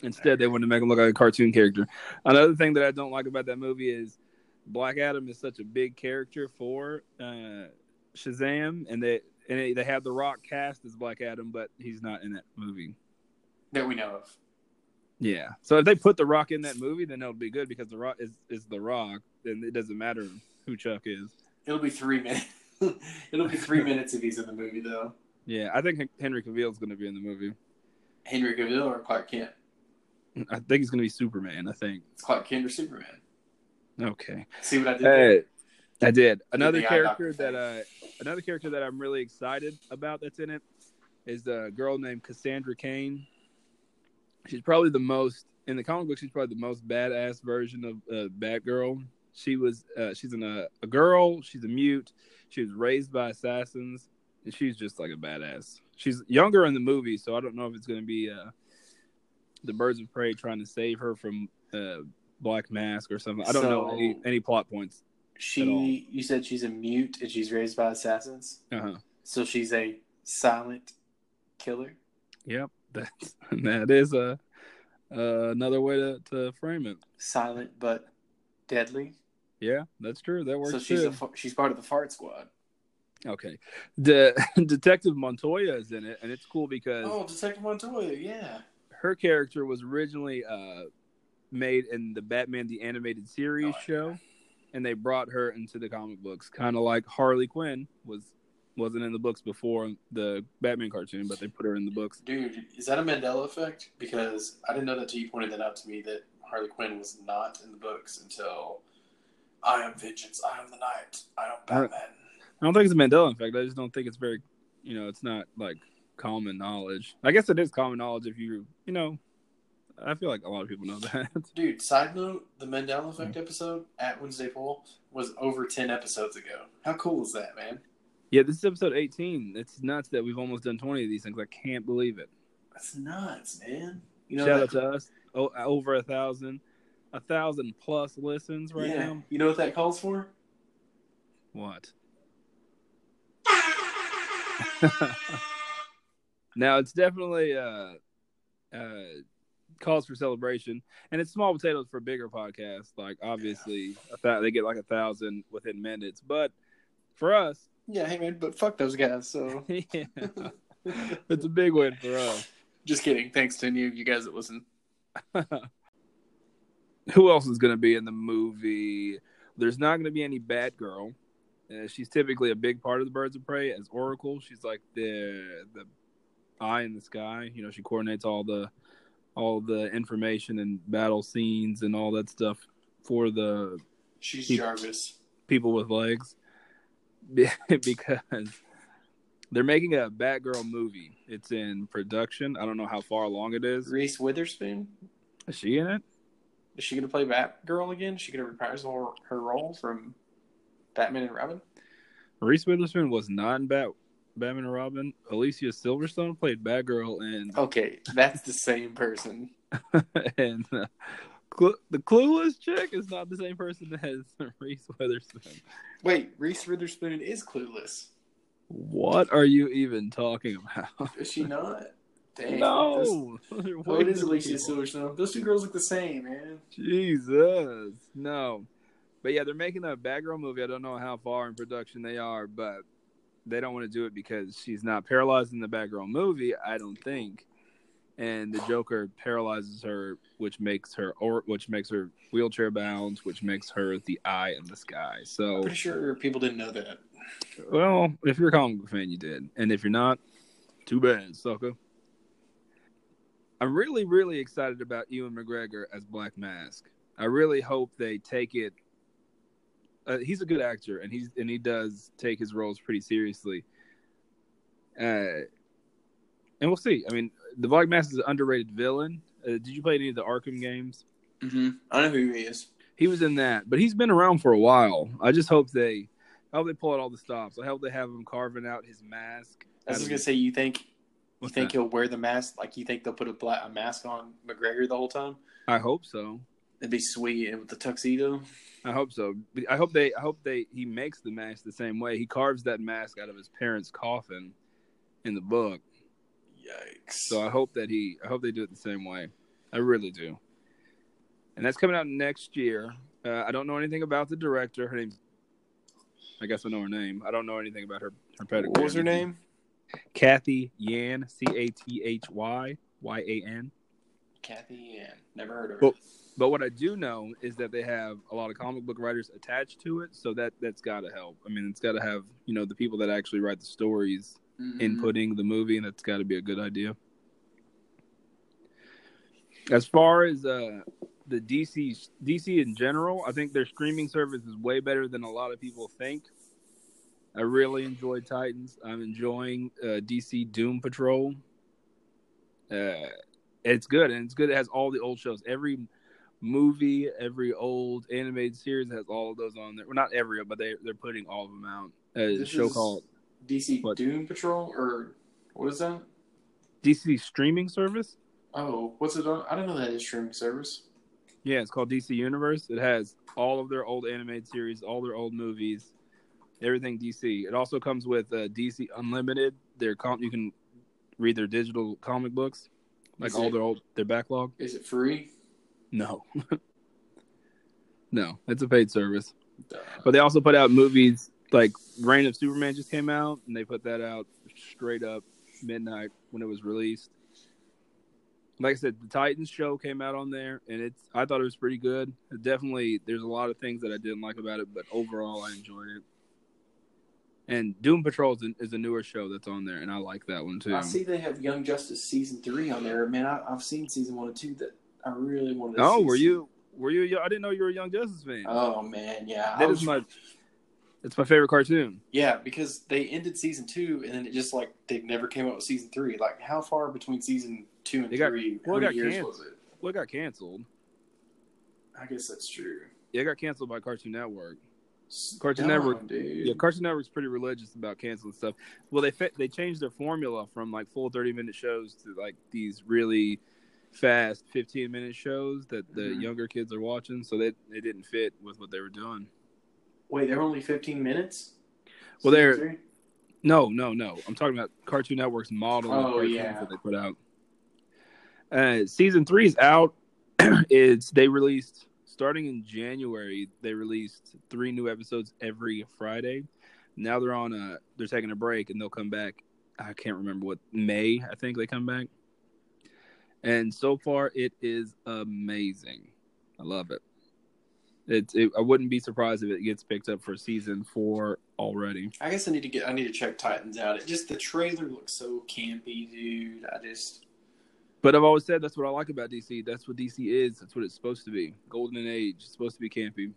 Instead, they wanted to make him look like a cartoon character. Another thing that I don't like about that movie is Black Adam is such a big character for uh, Shazam, and they and they, they have the Rock cast as Black Adam, but he's not in that movie. That we know of. Yeah. So if they put the Rock in that movie, then it'll be good because the Rock is is the Rock, and it doesn't matter who Chuck is. It'll be three minutes. It'll be three minutes if he's in the movie, though. Yeah, I think Henry Cavill is going to be in the movie. Henry Cavill or Clark Kent. I think he's going to be Superman. I think. It's Clark Kent or Superman. Okay. See what I did there? Hey, I did. Another character that uh, another character that I'm really excited about that's in it is a girl named Cassandra Cain. She's probably the most in the comic book. She's probably the most badass version of uh, Batgirl. She was uh, she's in a, a girl. She's a mute. She was raised by assassins, and she's just like a badass. She's younger in the movie, so I don't know if it's going to be uh, the Birds of Prey trying to save her from uh, Black Mask or something. I don't know any, any plot points. She, you said she's a mute and she's raised by assassins. Uh-huh. So she's a silent killer. Yep, that's that is a uh, another way to, to frame it. Silent but deadly. Yeah, that's true. That works So she's too. a she's part of the fart squad. okay, the Detective Montoya is in it, and it's cool because Oh, Detective Montoya, yeah. her character was originally uh, made in the Batman the Animated Series Oh, show, and they brought her into the comic books, kind of like Harley Quinn was wasn't in the books before the Batman cartoon, but they put her in the books. Dude, is that a Mandela effect? Because I didn't know that till you pointed that out to me that Harley Quinn was not in the books until I am vengeance, I am the night, I am Batman. I don't think it's a Mandela effect. I just don't think it's very, you know, it's not like common knowledge. I guess it is common knowledge if you, you know, I feel like a lot of people know that. Dude, side note, the Mandela effect episode at Wednesday Pull was over 10 episodes ago. How cool is that, man? yeah, this is episode 18. It's nuts that we've almost done 20 of these things. I can't believe it. That's nuts, man. You know, Shout out to us. Oh, over a thousand, a thousand plus listens right yeah. now. You know what that calls for? What? now it's definitely uh, uh, calls for celebration, and it's small potatoes for bigger podcasts. Like obviously, a thou- they get like a thousand within minutes, but for us, Yeah, hey man, but fuck those guys. So yeah, it's a big win for us. just kidding. Thanks to any of you guys that listen. Who else is going to be in the movie? There's not going to be any Batgirl. Uh, she's typically a big part of the Birds of Prey as Oracle. She's like the the eye in the sky. You know, she coordinates all the all the information and battle scenes and all that stuff for the She's He- Jarvis. people with legs because they're making a Batgirl movie. It's in production. I don't know how far along it is. Reese Witherspoon. Is she in it? Is she gonna play Batgirl again? Is she gonna reprise her, her role from Batman and Robin? Reese Witherspoon was not in Bat Batman and Robin. Alicia Silverstone played Batgirl in Okay, that's the same person. and uh, Clu- the Clueless chick is not the same person as Reese Witherspoon. Wait, Reese Witherspoon is clueless. What are you even talking about? Is she not? Dang, no, Oh, it is Alicia Silverstone. Those two girls look the same, man. Jesus, no. But yeah, they're making a Batgirl movie. I don't know how far in production they are, but they don't want to do it because she's not paralyzed in the Batgirl movie. I don't think. And the Joker paralyzes her, which makes her or which makes her wheelchair bound, which makes her the eye in the sky. I'm So, pretty sure people didn't know that. well, if you're a comic book fan, you did, and if you're not, too bad, sucker. I'm really, really excited about Ewan McGregor as Black Mask. I really hope they take it. Uh, he's a good actor, and he's and he does take his roles pretty seriously. Uh, and we'll see. I mean, the Black Mask is an underrated villain. Uh, did you play any of the Arkham games? Mm-hmm. I don't know who he is. He was in that, but he's been around for a while. I just hope they, I hope they pull out all the stops. I hope they have him carving out his mask. I was out just of gonna say, you think you think that? he'll wear the mask? Like you think they'll put a black a mask on McGregor the whole time? I hope so. It'd be sweet with the tuxedo. I hope so. I hope they. I hope they. He makes the mask the same way. He carves that mask out of his parents' coffin in the book. Yikes! So I hope that he. I hope they do it the same way. I really do. And that's coming out next year. Uh, I don't know anything about the director. Her name's. I guess I know her name. I don't know anything about her. Her pedigree. what was her name? Cathy Yan. C A T H Y Y A N. Cathy Yan. Never heard of her. Well, But what I do know is that they have a lot of comic book writers attached to it, so that that's got to help. I mean, it's got to have you know the people that actually write the stories Mhm. inputting the movie, and that's got to be a good idea. As far as uh, the DC DC in general, I think their streaming service is way better than a lot of people think. I really enjoyed Titans. I'm enjoying uh, DC Doom Patrol. Uh, it's good, and it's good. It has all the old shows. Every movie, every old animated series has all of those on there. Well, not every, but they they're putting all of them out. A This show called DC What? Doom Patrol or what is that? DC streaming service. Oh, what's it on? I don't know that is streaming service. Yeah, it's called DC Universe. It has all of their old animated series, all their old movies, everything DC. It also comes with uh, DC Unlimited. Their com- you can read their digital comic books, like Is all it- their old their backlog. Is it free? No, no, it's a paid service. Duh. But they also put out movies like Reign of Superman just came out, and they put that out straight up midnight when it was released. Like I said, the Titans show came out on there, and it's I thought it was pretty good. It definitely, there's a lot of things that I didn't like about it, but overall, I enjoyed it. And Doom Patrol is a, is a newer show that's on there, and I like that one too. I see they have Young Justice season three on there. Man, I, I've seen season one and two that I really wanted. to Oh, see. were you? Were you? I didn't know you were a Young Justice fan. Oh man, yeah. That was- is my. It's my favorite cartoon. Yeah, because they ended season two and then it just like they never came up with season three. Like, how far between season two and They got- three? well, how many got years canned. was it? Well, it got canceled. I guess that's true. Yeah, it got canceled by Cartoon Network. Cartoon Dumb, Network- dude. Yeah, Cartoon Network's pretty religious about canceling stuff. Well, they fa- they changed their formula from like full thirty minute shows to like these really fast fifteen minute shows that the Mhm. younger kids are watching. So they they didn't fit with what they were doing. Wait, they're only 15 minutes? Well, they're- three? No, no, no. I'm talking about Cartoon Network's model Oh, yeah. that they put out. Uh, season three is out. it's they released starting in January. They released three new episodes every Friday. Now they're on a they're taking a break and they'll come back. I can't remember what May I think they come back. And so far, it is amazing. I love it. It's. It, I wouldn't be surprised if it gets picked up for season four already. I guess I need to get. I need to check Titans out. It just the trailer looks so campy, dude. I just. But I've always said that's what I like about DC. That's what DC is. That's what it's supposed to be. Golden Age. It's supposed to be campy.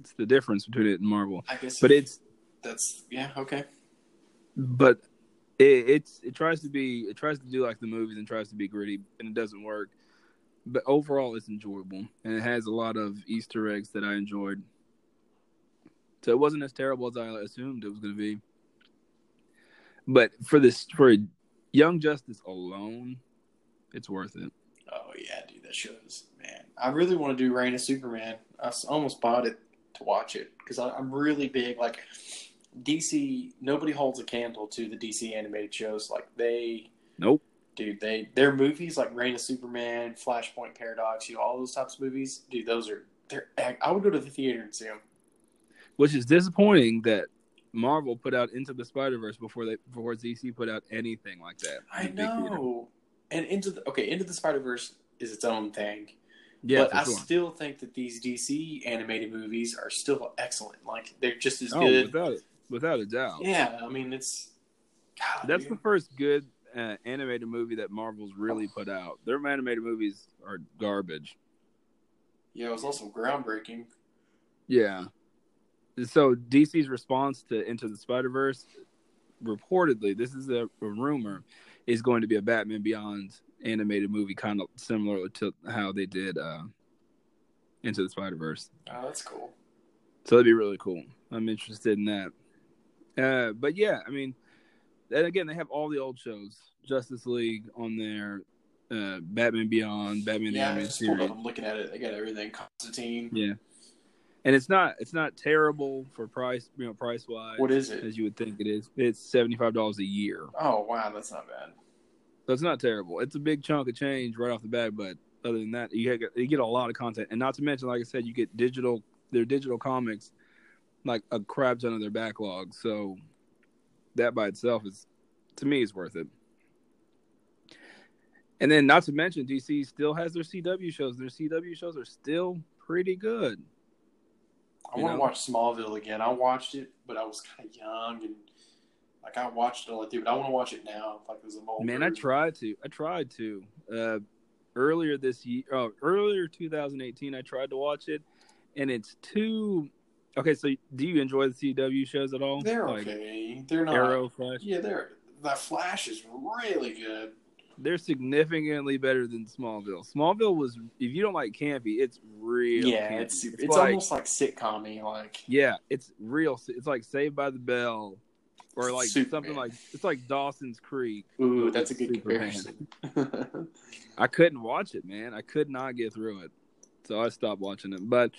It's the difference between it and Marvel. I guess. But it's that's yeah okay. but it, it's it tries to be it tries to do like the movies and tries to be gritty and it doesn't work. But overall, it's enjoyable and it has a lot of Easter eggs that I enjoyed. So it wasn't as terrible as I assumed it was going to be. But for this for Young Justice alone, it's worth it. Oh yeah, dude, that shows man. I really want to do Reign of Superman. I almost bought it to watch it because I'm really big. Like DC, nobody holds a candle to the DC animated shows. Like they, Nope. dude, they their movies like Reign of Superman, Flashpoint Paradox, you know, all those types of movies, dude. Those are they're. I would go to the theater and see them. which is disappointing that Marvel put out Into the Spider Verse before they before DC put out anything like that. I know. And into the okay, into the Spider Verse is its own thing. Yeah, but I sure. still think that these DC animated movies are still excellent. Like they're just as oh, good. without it, without a doubt. Yeah, I mean it's. God, That's dude. the first good uh, animated movie that Marvel's really put out. Their animated movies are garbage. yeah. It was also groundbreaking. Yeah. So DC's response to Into the Spider Verse, reportedly, this is a, a rumor, is going to be a Batman Beyond animated movie, kind of similar to how they did uh, Into the Spider Verse. Oh, that's cool. So that'd be really cool. I'm interested in that. Uh, but yeah, I mean, and again, they have all the old shows: Justice League on there, uh, Batman Beyond, Batman yeah, the Animated Series. I'm looking at it. They got everything. Constantine. Yeah, and it's not it's not terrible for price, you know, price wise. What is it? As you would think it is. It's seventy five dollars a year, Oh wow, that's not bad. so it's not terrible. It's a big chunk of change right off the bat, but other than that, you get you get a lot of content, and not to mention, like I said, you get digital their digital comics, like a crap ton of their backlog. So that by itself is, to me, is worth it. And then, not to mention, DC still has their CW shows. Their CW shows are still pretty good. I want to watch Smallville again. I watched it, but I was kind of young and like I watched it all the time. But I want to watch it now. Like was a Man, I tried to. I tried to. Uh, earlier this year, oh, earlier 2018, I tried to watch it, and it's too. Okay, so do you enjoy the CW shows at all? They're Like okay. They're not. Arrow, Flash. Yeah, they're. The Flash is really good. They're significantly better than Smallville. Smallville was, if you don't like campy, it's real. yeah, campy. it's it's, like, almost like sitcom Like yeah, it's real. It's like Saved by the Bell, or like Superman. something like it's like Dawson's Creek. ooh, that's a good Superman. comparison. I couldn't watch it, man. I could not get through it, so I stopped watching it. But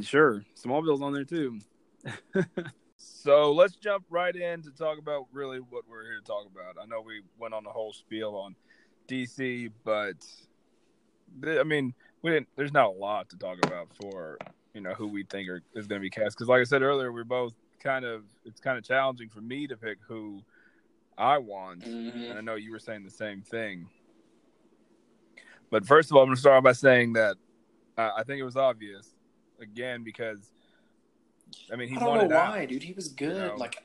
sure, Smallville's on there too. so let's jump right in to talk about really what we're here to talk about. I know we went on the whole spiel on DC, but I mean, we didn't. There's not a lot to talk about for you know who we think are, is going to be cast. Because like I said earlier, we're both kind of. It's kind of challenging for me to pick who I want. Mhm. And I know you were saying the same thing. But first of all, I'm going to start by saying that uh, I think it was obvious, again, because, I mean, he I don't wanted know out. why, dude. He was good. know? Like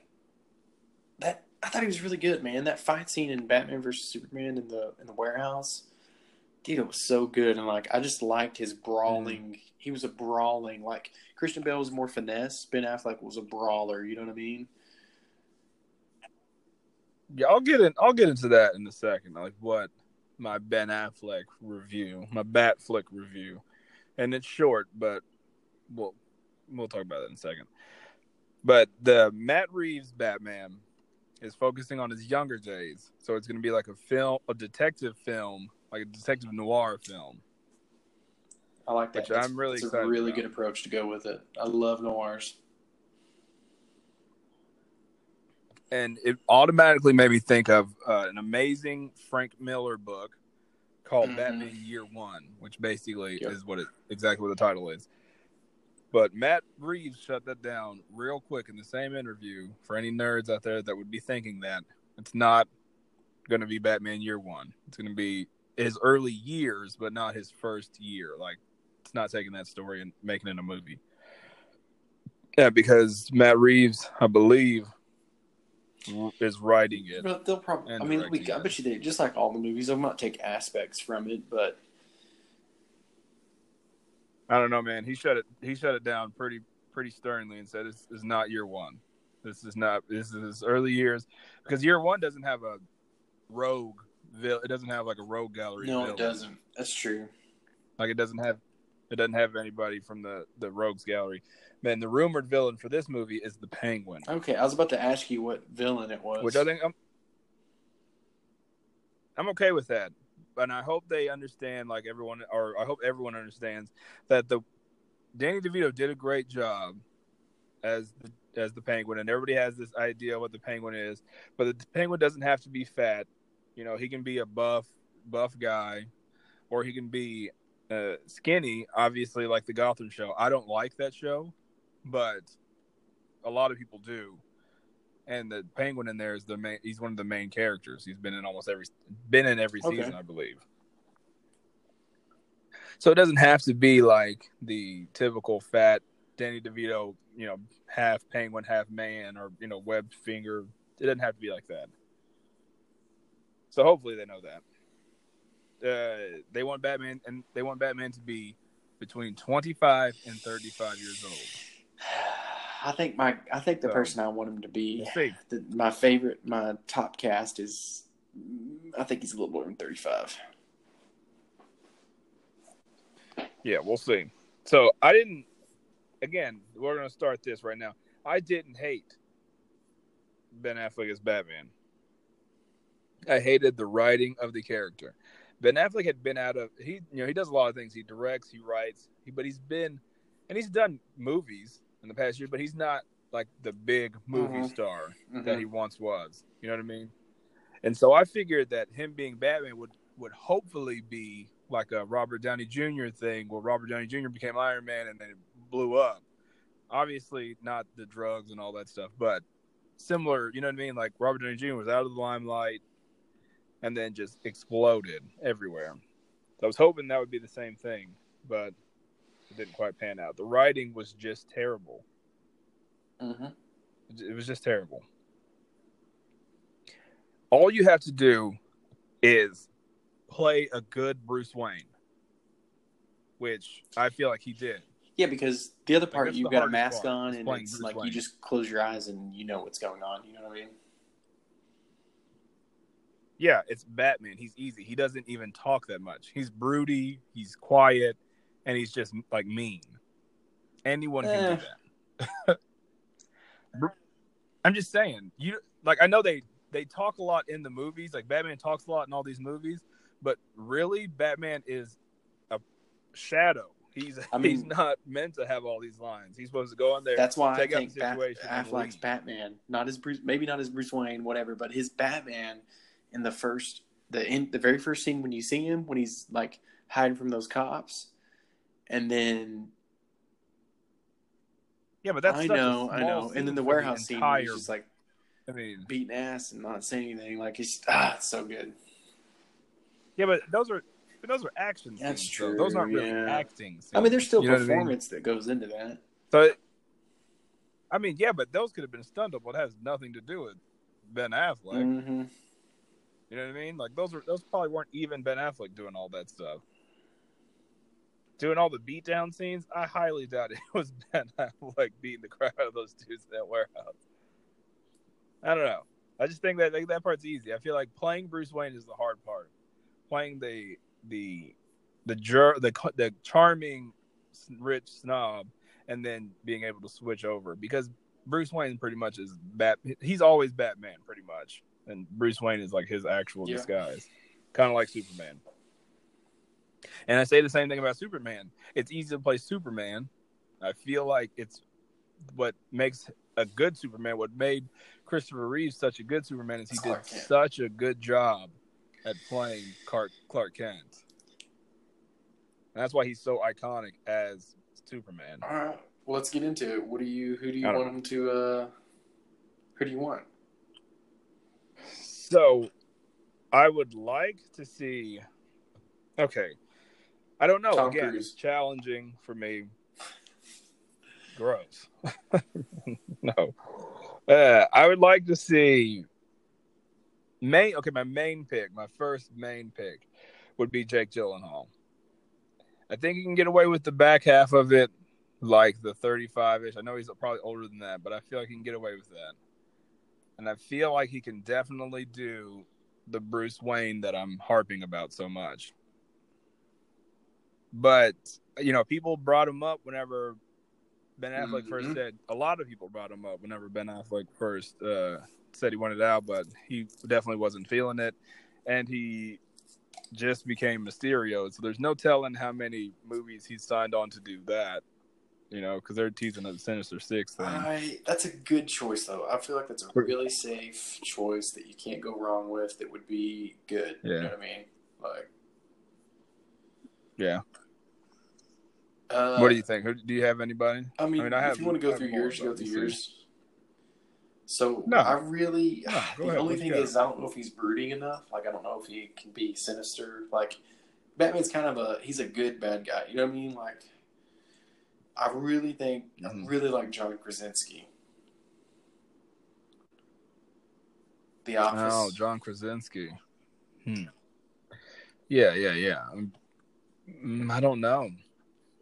that. I thought he was really good, man. That fight scene in Batman versus Superman in the in the warehouse, dude, it was so good. And like, I just liked his brawling. He was a brawling. Like Christian Bale was more finesse. Ben Affleck was a brawler. You know what I mean? Yeah, I'll get in. I'll get into that in a second. Like what my Ben Affleck review, my Batfleck review, and it's short, but well, we'll talk about that in a second. But the Matt Reeves Batman is focusing on his younger days, so it's going to be like a film, a detective film, like a detective noir film. I like that. Which That's- I'm really excited a really about. good approach to go with it. I love noirs. and it automatically made me think of uh, an amazing Frank Miller book called Mhm. Batman Year One, which basically Yep. is what it exactly what the title is. But Matt Reeves shut that down real quick in the same interview for any nerds out there that would be thinking that it's not going to be Batman Year One. It's going to be his early years, but not his first year. Like it's not taking that story and making it a movie. Yeah, because Matt Reeves, I believe, is writing it. But they'll probably. I mean, we, I bet you they just like all the movies. They'll not take aspects from it, but I don't know, man. He shut it. He shut it down pretty pretty sternly and said, "This is not year one. This is not. This is his early years because year one doesn't have a rogue. vil- It doesn't have like a rogue gallery. no, villain. it doesn't. That's true. Like it doesn't have. It doesn't have anybody from the the rogues gallery. Man, the rumored villain for this movie is the Penguin, Okay, I was about to ask you what villain it was. which I think I'm. I'm okay with that, and I hope they understand, like everyone, or I hope everyone understands that the Danny DeVito did a great job as the as the penguin, and everybody has this idea what the penguin is, but the penguin doesn't have to be fat. You know, he can be a buff buff guy, or he can be uh, skinny. Obviously, like the Gotham show. I don't like that show, but a lot of people do. And the penguin in there is the main. He's one of the main characters. He's been in almost every been in every Okay. season, I believe. So it doesn't have to be like the typical fat Danny DeVito, you know, half penguin, half man, or you know, webbed finger. It doesn't have to be like that. So hopefully they know that. Uh, they want Batman, and they want Batman to be between twenty-five and thirty-five years old. I think my. I think the So, person I want him to be. The, my favorite, my top cast is. I think he's a little more than thirty-five. Yeah, we'll see. So I didn't. Again, we're going to start this right now. I didn't hate Ben Affleck as Batman. I hated the writing of the character. Ben Affleck had been out of he, you know, he does a lot of things. He directs, he writes, he, but he's been, and he's done movies in the past year, but he's not like the big movie Mhm. star Mm-hmm. that he once was. You know what I mean? And so I figured that him being Batman would would hopefully be like a Robert Downey Jr. thing, where Robert Downey Jr. became Iron Man and then it blew up. Obviously, not the drugs and all that stuff, but similar. You know what I mean? Like Robert Downey Jr. was out of the limelight and then just exploded everywhere. So I was hoping that would be the same thing, but didn't quite pan out. The writing was just terrible. hmm It was just terrible. All you have to do is play a good Bruce Wayne, which I feel like he did. Yeah, because the other part you've got a mask part, on, and it's Bruce like Wayne. you just close your eyes and you know what's going on. You know what I mean? Yeah, it's Batman. He's easy. He doesn't even talk that much. He's broody, he's quiet, and he's just like mean. Anyone can do that. I'm just saying, you like I know they they talk a lot in the movies, like Batman talks a lot in all these movies, but really Batman is a shadow. He's I he's not meant to have all these lines. He's supposed to go in there. That's why I think Bat- Affleck's. Batman, not his Bruce, maybe not his Bruce Wayne, whatever, but his Batman in the first, the in the very first scene when you see him, when he's like hiding from those cops, and then yeah, but that's I know, I know, and then the warehouse scene, where entire. he's just like I mean, beating ass and not saying anything, like it's ah, it's so good. Yeah, but those are but those are action That's scenes. though. Those aren't really yeah. acting. Scenes. I mean, there's still You what I mean? performance that goes into that. So, it- I mean, yeah, but those could have been stunt double. It has nothing to do with Ben Affleck. hmm You know what I mean? Like those were those probably weren't even Ben Affleck doing all that stuff. Doing all the beatdown scenes, I highly doubt it was Ben like beating the crap out of those dudes in that warehouse. I don't know. I just think that like, that part's easy. I feel like playing Bruce Wayne is the hard part. Playing the the the jur- the the charming rich snob and then being able to switch over because Bruce Wayne pretty much is Bat. He's always Batman, pretty much, and Bruce Wayne is like his actual Yeah. disguise, kind of like Superman. And I say the same thing about Superman. It's easy to play Superman. I feel like it's what makes a good Superman. What made Christopher Reeve such a good Superman is he did Kent. such a good job at playing Clark, Clark Kent. And that's why he's so iconic as Superman. All right. Well, let's get into it. What do you? Who do you want him to? uh Who do you want? So, I would like to see. Okay, I don't know. Tom Again, Cruise. it's challenging for me. Gross. no, uh, I would like to see. Main. Okay, my main pick, my first main pick, would be Jake Gyllenhaal. I think he can get away with the back half of it, like the thirty-five-ish. I know he's probably older than that, but I feel like he can get away with that and I feel like he can definitely do the Bruce Wayne that I'm harping about so much. But you know, people brought him up whenever Ben Affleck first Mhm. said. A lot of people brought him up whenever Ben Affleck first uh, said he wanted out, but he definitely wasn't feeling it, and he just became Mysterio. So there's no telling how many movies he's signed on to do that. You know, because they're teasing the Sinister Six thing. I. That's a good choice, though. I feel like that's a really safe choice that you can't go wrong with. That would be good. You Yeah. know what I mean? Like. yeah. Uh, what do you think? Do you have anybody? I mean, I mean, I if have- you want to go through yours, go through yours. So No. I really, No, the ahead, only thing got? is, I don't know if he's brooding enough. Like, I don't know if he can be sinister. Like, Batman's kind of a he's a good bad guy. You know what I mean? Like, I really think I Mhm. really like John Krasinski. The Office. Oh, John Krasinski. Hmm. Yeah, yeah, yeah. Um, mm, I don't know.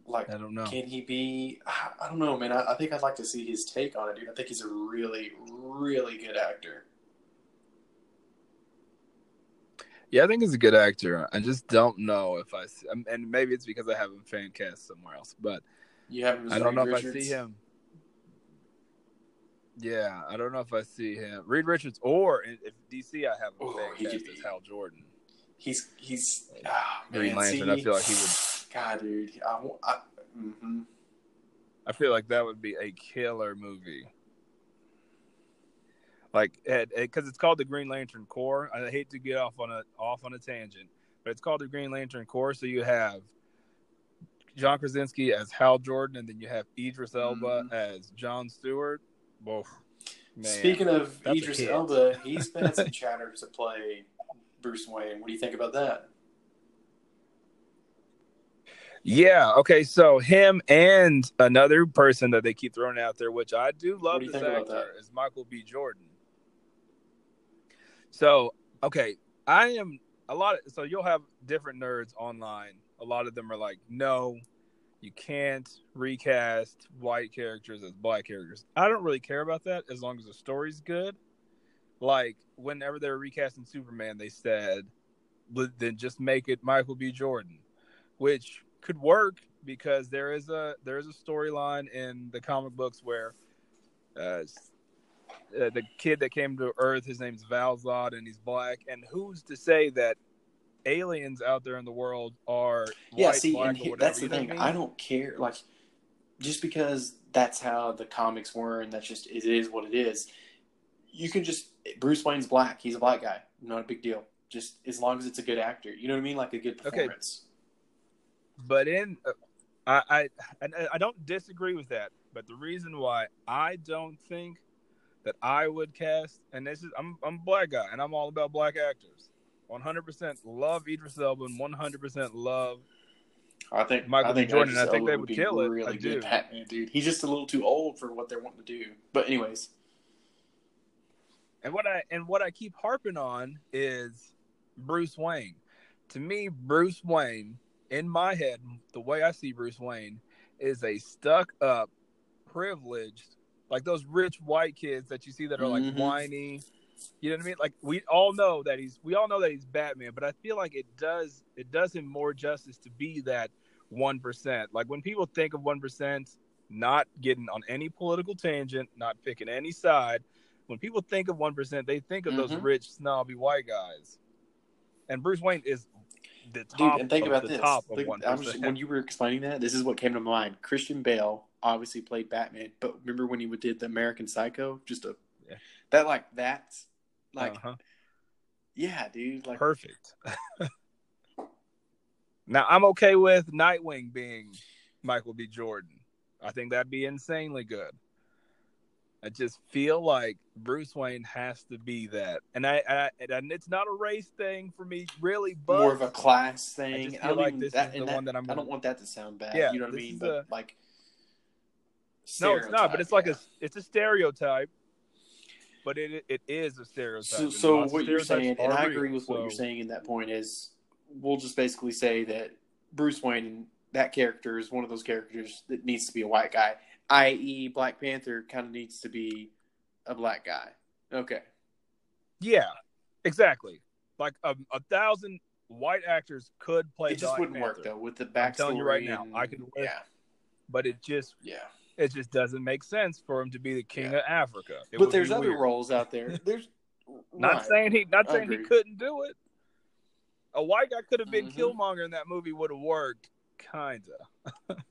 Like, I don't know. can he be? I I don't know, man. I, I think I'd like to see his take on it, dude. I think he's a really, really good actor. Yeah, I think he's a good actor. I just don't know if I see, um, and maybe it's because I have him fan cast somewhere else, but You have him I don't know Reed if I see him. Yeah, I don't know if I see him. Reed Richards or if DC, I have him Oh, fan he cast could as Hal Jordan. He's he's ah, Green man, Lantern, see, I feel like he would- God, dude, I, I, hmm I feel like that would be a killer movie. Like, because it's called the Green Lantern Corps. I hate to get off on a off on a tangent, but it's called the Green Lantern Corps. So you have John Krasinski as Hal Jordan, and then you have Idris Elba Mhm. as John Stewart. Whoa. Speaking of that's Idris. Elba, he's been at some chatter to play Bruce Wayne. What do you think about that? Yeah. Okay. So him and another person that they keep throwing out there, which I do love do this actor, is Michael B. Jordan. So okay, I am a lot. Of, so you'll have different nerds online. A lot of them are like, no, you can't recast white characters as black characters. I don't really care about that as long as the story's good. Like whenever they were recasting Superman, they said, "But then just make it Michael B. Jordan, which could work because there is a there is a storyline in the comic books where uh, uh, the kid that came to Earth, his name's Val-Zod, and he's black. And who's to say that aliens out there in the world are Yeah, white, see, and he, that's the you know what thing. I mean? I don't care. Like, just because that's how the comics were, and that's just it is what it is. You can just Bruce Wayne's black. He's a black guy. Not a big deal. Just as long as it's a good actor. You know what I mean? Like a good Okay. But in uh, I, I I don't disagree with that. But the reason why I don't think that I would cast, and this is I'm I'm a black guy, and I'm all about black actors. 100% love Idris Elba, 100% love. I think Michael I think Jordan, I think they would be kill it. Really good. Batman, dude. He's just a little too old for what they're wanting to do. But anyways, And what I and what I keep harping on is Bruce Wayne. To me, Bruce Wayne, in my head, the way I see Bruce Wayne is a stuck up, privileged, like those rich white kids that you see that are like Mhm. whiny. You know what I mean? Like we all know that he's we all know that he's Batman, but I feel like it does it does him more justice to be that one percent. Like when people think of one percent, not getting on any political tangent, not picking any side. When people think of one percent, they think of those Mhm. rich, snobby white guys. And Bruce Wayne is the Dude, and think about this. top one just- when you were explaining that, this is what came to mind. Christian Bale obviously played Batman, but remember when he did the American Psycho? Just a Yeah. that like that's like uh-huh. yeah, dude. Like perfect. now I'm okay with Nightwing being Michael B. Jordan. I think that'd be insanely good. I just feel like Bruce Wayne has to be that, and I, I and it's not a race thing for me, really. But more of a class I thing. I, don't like this that, is the that, one that I'm gonna- don't want that to sound bad. Yeah, you know what I mean? But a- like, no, it's not. But it's like stereotype, a it's a stereotype. But it it is a stereotype. So, so what you're saying, and I real, agree with what you're saying in that point is, we'll just basically say that Bruce Wayne, that character is one of those characters that needs to be a white guy, i.e., Black Panther kind of needs to be a black guy. Okay. Yeah, exactly. Like a, a thousand white actors could play. it just Black wouldn't work though with the backstory. I'm telling you right now, I could live- Yeah, but it just yeah. it just doesn't make sense for him to be the king Yeah. of Africa. It but there's other weird. roles out there. There's Not right. saying he not saying he couldn't do it. A white guy could have been Mhm. Killmonger, in that movie would have worked, kinda.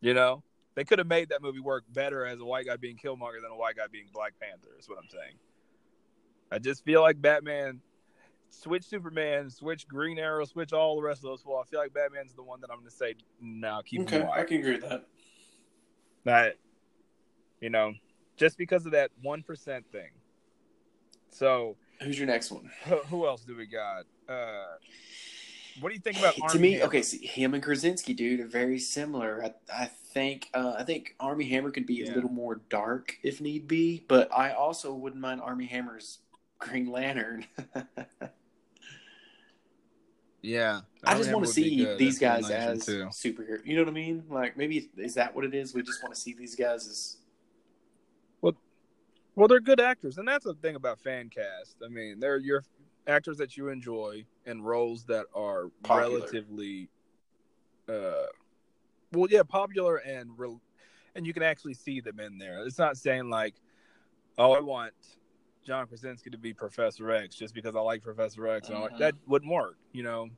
you know, they could have made that movie work better as a white guy being Killmonger than a white guy being Black Panther. Is what I'm saying. I just feel like Batman, switch Superman, switch Green Arrow, switch all the rest of those four. I feel like Batman's the one that I'm going to say, no, keep Okay, I can agree with that. That, you know, just because of that one percent thing. So Who's your next one? who, who else do we got? Uh, what do you think about to me, Hammer? okay, see, him and Krasinski, dude, are very similar. I, I think, uh, I think Armie Hammer could be a little more dark if need be, but I also wouldn't mind Armie Hammer's Green Lantern. Yeah, I just want to see these as guys as too. superheroes. You know what I mean? Like maybe is that what it is? We just want to see these guys as Well, they're good actors, and that's the thing about fan cast. I mean, they're your actors that you enjoy and roles that are Popular. relatively, uh, well, yeah, popular and real, and you can actually see them in there. It's not saying like, oh, I want John Krasinski to be Professor X just because I like Professor X. And I like, that wouldn't work, you know,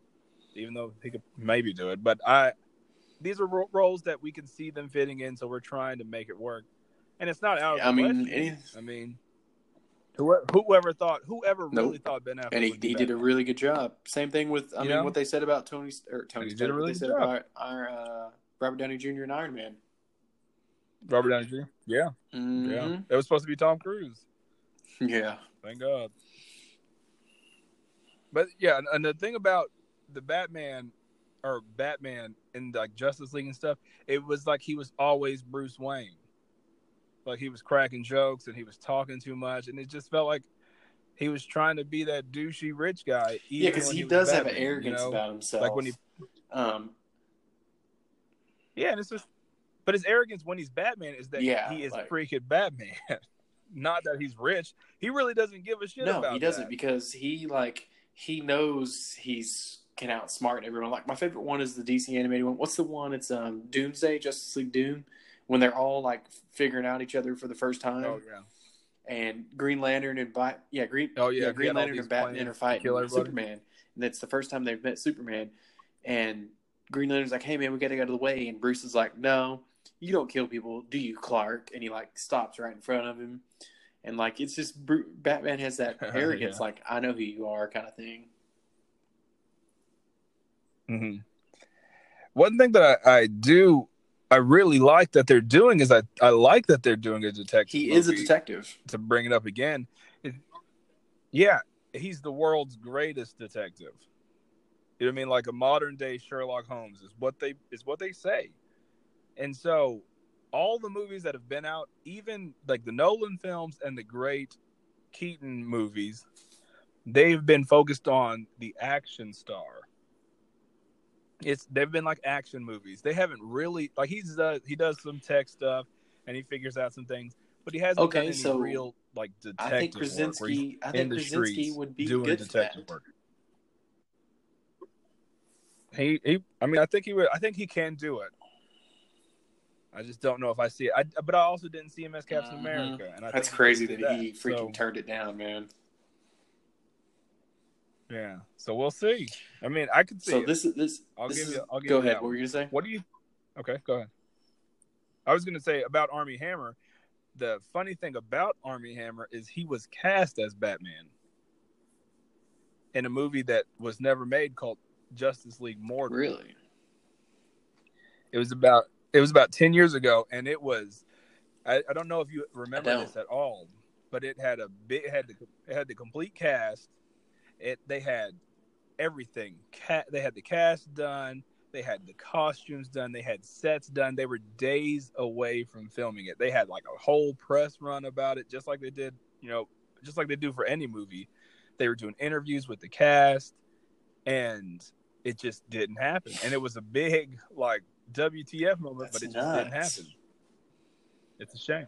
even though he could maybe do it. But I, these are ro- roles that we can see them fitting in, so we're trying to make it work. And it's not out of I mean, any- I mean, whoever, whoever thought, whoever Nope. really thought Ben Affleck, and he, he did a really good job. Same thing with I You mean know? what they said about Tony or Tony did a really good said job. about our uh, Robert Downey Jr. and Iron Man. Robert Downey Jr. Yeah, yeah. Mhm. It was supposed to be Tom Cruise. Yeah. Thank God. But yeah, and, and the thing about the Batman or Batman in like Justice League and stuff, it was like he was always Bruce Wayne. Like he was cracking jokes and he was talking too much, and it just felt like he was trying to be that douchey rich guy. even Yeah, because he was does have an Batman, you arrogance know? about himself. Like when he, um, yeah, and it's just, but his arrogance when he's Batman is that Yeah, he is like- freaking Batman, not that he's rich. He really doesn't give a shit no, he doesn't that. because he like he knows he's can outsmart everyone. Like my favorite one is the DC animated one. What's the one? It's um Doomsday, Justice League Doom, when they're all like figuring out each other for the first time. Oh yeah. and Green Lantern and Bat, yeah, Green, Oh, yeah, he Green Lantern and Batman are fighting. Superman, and it's the first time they've met Superman, and Green Lantern's like, "Hey man, we got to get out of the way," and Bruce is like, "No, you don't kill people, do you, Clark?" And he like stops right in front of him, and like it's just Bru- Batman has that arrogance, Yeah. like I know who you are, kind of thing. hmm One thing that I, I do, I really like that they're doing is I, I like that they're doing a detective. He is a detective. To bring it up again, it- yeah, he's the world's greatest detective. You know what I mean? Like a modern day Sherlock Holmes is what they is what they say. And so, all the movies that have been out, even like the Nolan films and the great Keaton movies, they've been focused on the action star it's they've been like action movies. They haven't really like he's uh, he does some tech stuff and he figures out some things, but he hasn't Okay, done any so real like detective I think work where he's Krasinski. I in think the Krasinski would be doing good for detective that. work. He he I mean I think he would I think he can do it. I just don't know if I see it. I, but I also didn't see him as Captain Mhm. America, and I That's crazy did that he freaking So, turned it down, man. Yeah, so we'll see. I mean, I could see. So it. this is this. I'll this give is, you- I'll give go you ahead. What were you gonna say? What do you? Okay, go ahead. I was going to say about Armie Hammer. The funny thing about Armie Hammer is he was cast as Batman in a movie that was never made called Justice League Mortal. Really? It was about it was about ten years ago, and it was. I, I don't know if you remember this at all, but it had a bit had the it had the complete cast. It they had everything. Cat they had the cast done. They had the costumes done. They had sets done. They were days away from filming it. They had like a whole press run about it, just like they did, you know, just like they do for any movie. They were doing interviews with the cast, and it just didn't happen. And it was a big like WTF moment, That's but it just didn't happen. It's a shame.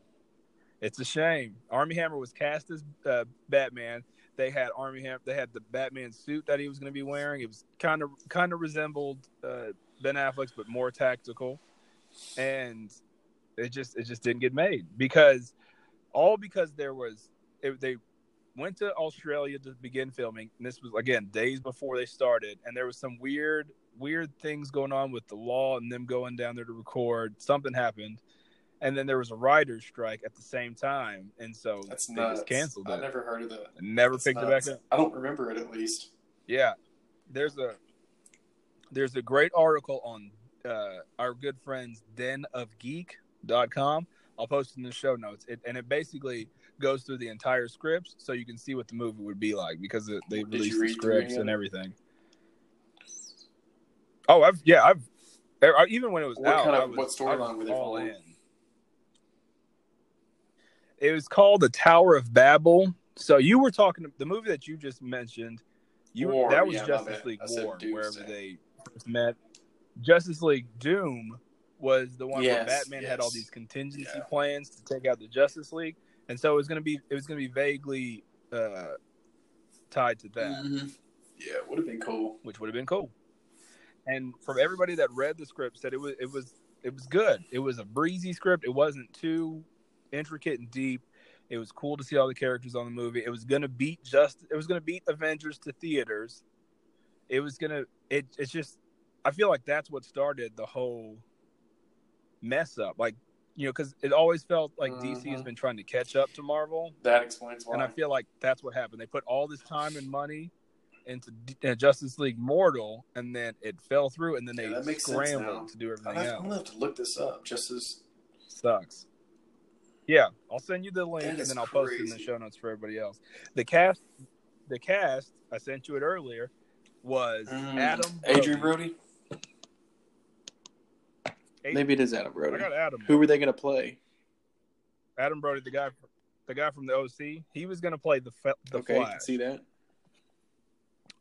It's a shame. Armie Hammer was cast as uh, Batman. They had Armie Hammer. They had the Batman suit that he was going to be wearing. It was kind of kind of resembled uh, Ben Affleck's, but more tactical. And it just it just didn't get made because all because there was it, they went to Australia to begin filming. And this was again days before they started, and there was some weird weird things going on with the law and them going down there to record. Something happened, and then there was a writer's strike at the same time, and so That's they nuts. just canceled I it. never heard of that. never That's picked nuts. it back up. I don't remember it at least. Yeah, there's a there's a great article on uh, our good friends denofgeek.com. I'll post it in the show notes, it, and it basically goes through the entire script, so you can see what the movie would be like because it, they Did released the read through any scripts and everything. Oh, I've yeah, I've even when it was What out, kind of- I was, what storyline were they all in. It was called the Tower of Babel. So you were talking the movie that you just mentioned. You War, that was yeah, Justice. League War, wherever Doomsday. they first met. Justice League Doom was the one where Yes, Batman had all these contingency Yeah. plans to take out the Justice League, and so it was going to be it was going to be vaguely uh, tied to that Mhm. Yeah, it would have been cool. which would have been cool. And from everybody that read the script said it was it was it was good. It was a breezy script. It wasn't too intricate and deep. It was cool to see all the characters on the movie. It was gonna beat just it was gonna beat Avengers to theaters. It was gonna it it's just I feel like that's what started the whole mess up. Like you know, because it always felt like DC has been trying to catch up to Marvel, That explains why. and I feel like that's what happened. They put all this time and money into D- uh, Justice League Mortal, and then it fell through, and then Yeah, they that makes scrambled to do I'm everything gonna, I'm gonna have to look this up Justice Sucks. Yeah, I'll send you the link, and then I'll post it in the show notes for everybody else. The cast, the cast, I sent you it earlier, was Mm, Adam, Adrian Brody. Brody. Ad- Maybe it is Adam Brody. I got Adam. Who were they gonna play? Adam Brody, the guy, the guy from the OC. He was going to play the the okay, Flash. can see that.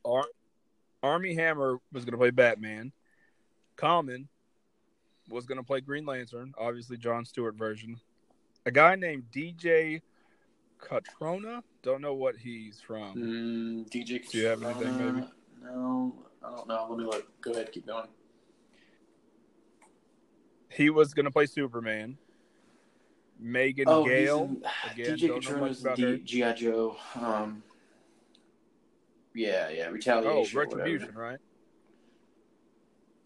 Ar- Armie Hammer was going to play Batman. Common was going to play Green Lantern, obviously John Stewart version. A guy named DJ Cotrona, don't know what he's from. Mm, DJ. Do you have anything, maybe? No, I don't know. Let me look. Go ahead, keep going. He was going to play Superman. Megan Oh, Gale, in, again, DJ don't Cotrona is about in her. D- GI Joe. Um, yeah, yeah, oh, retaliation. or Retribution, right?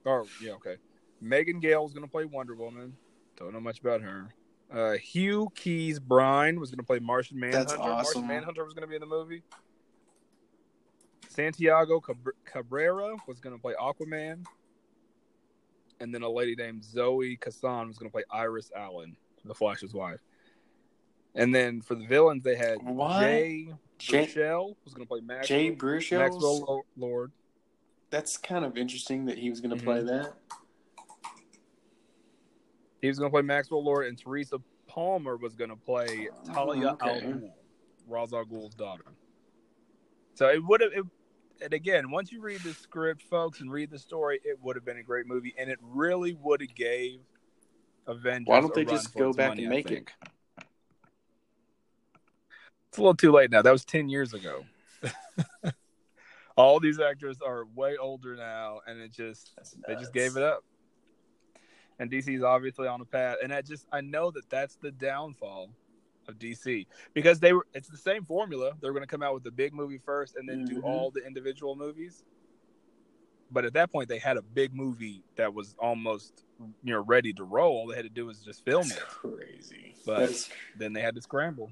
Oh, yeah, okay. Megan Gale was going to play Wonder Woman. Don't know much about her. Uh, Hugh Keays-Byrne was going to play Martian Manhunter. That's awesome. Martian Manhunter was going to be in the movie. Santiago Cabrera was going to play Aquaman. And then a lady named Zoe Kazan was going to play Iris Allen, the Flash's wife. And then for the villains, they had What? Jay Jay, Baruchel was going to play Maxwell, Jay Baruchel. Maxwell Lord. That's kind of interesting that he was going to Mhm. play that. He was going to play Maxwell Lord, and Teresa Palmer was going to play Talia Oh, okay. Al Ghul, Ra's al Ghul's daughter. So it would have. And again, once you read the script, folks, and read the story, it would have been a great movie, and it really would have gave Avengers. Why don't they just go back money, and make it? It's a little too late now. That was ten years ago. All these actors are way older now, and it just they just gave it up. And DC's obviously on a path. And I just I know that that's the downfall of DC because they were it's the same formula. They're going to come out with the big movie first and then do Mhm. all the individual movies. But at that point, they had a big movie that was almost you know ready to roll. All they had to do was just film That's it. crazy. But- That's- Then they had to scramble.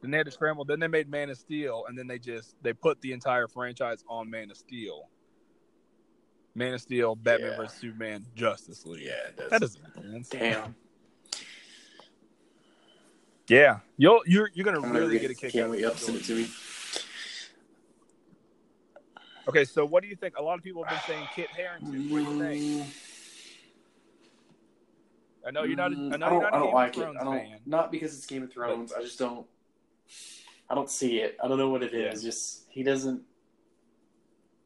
Then they had to scramble. Then they made Man of Steel, and then they just they put the entire franchise on Man of Steel. Man of Steel, Batman Yeah. vs Superman, Justice League. yeah, it does. That doesn't make sense. Damn. Yeah, you'll you're you're gonna gonna really read get a kick Can't out wait. of Up, send it to me. Okay, so what do you think? A lot of people have been saying Kit Harington. What do you think? I know you're not. A, mm, I know I you're don't, not I don't like it. I don't. fan. Not because it's Game of Thrones. I just don't. I don't see it. I don't know what it is. Yeah. Just he doesn't.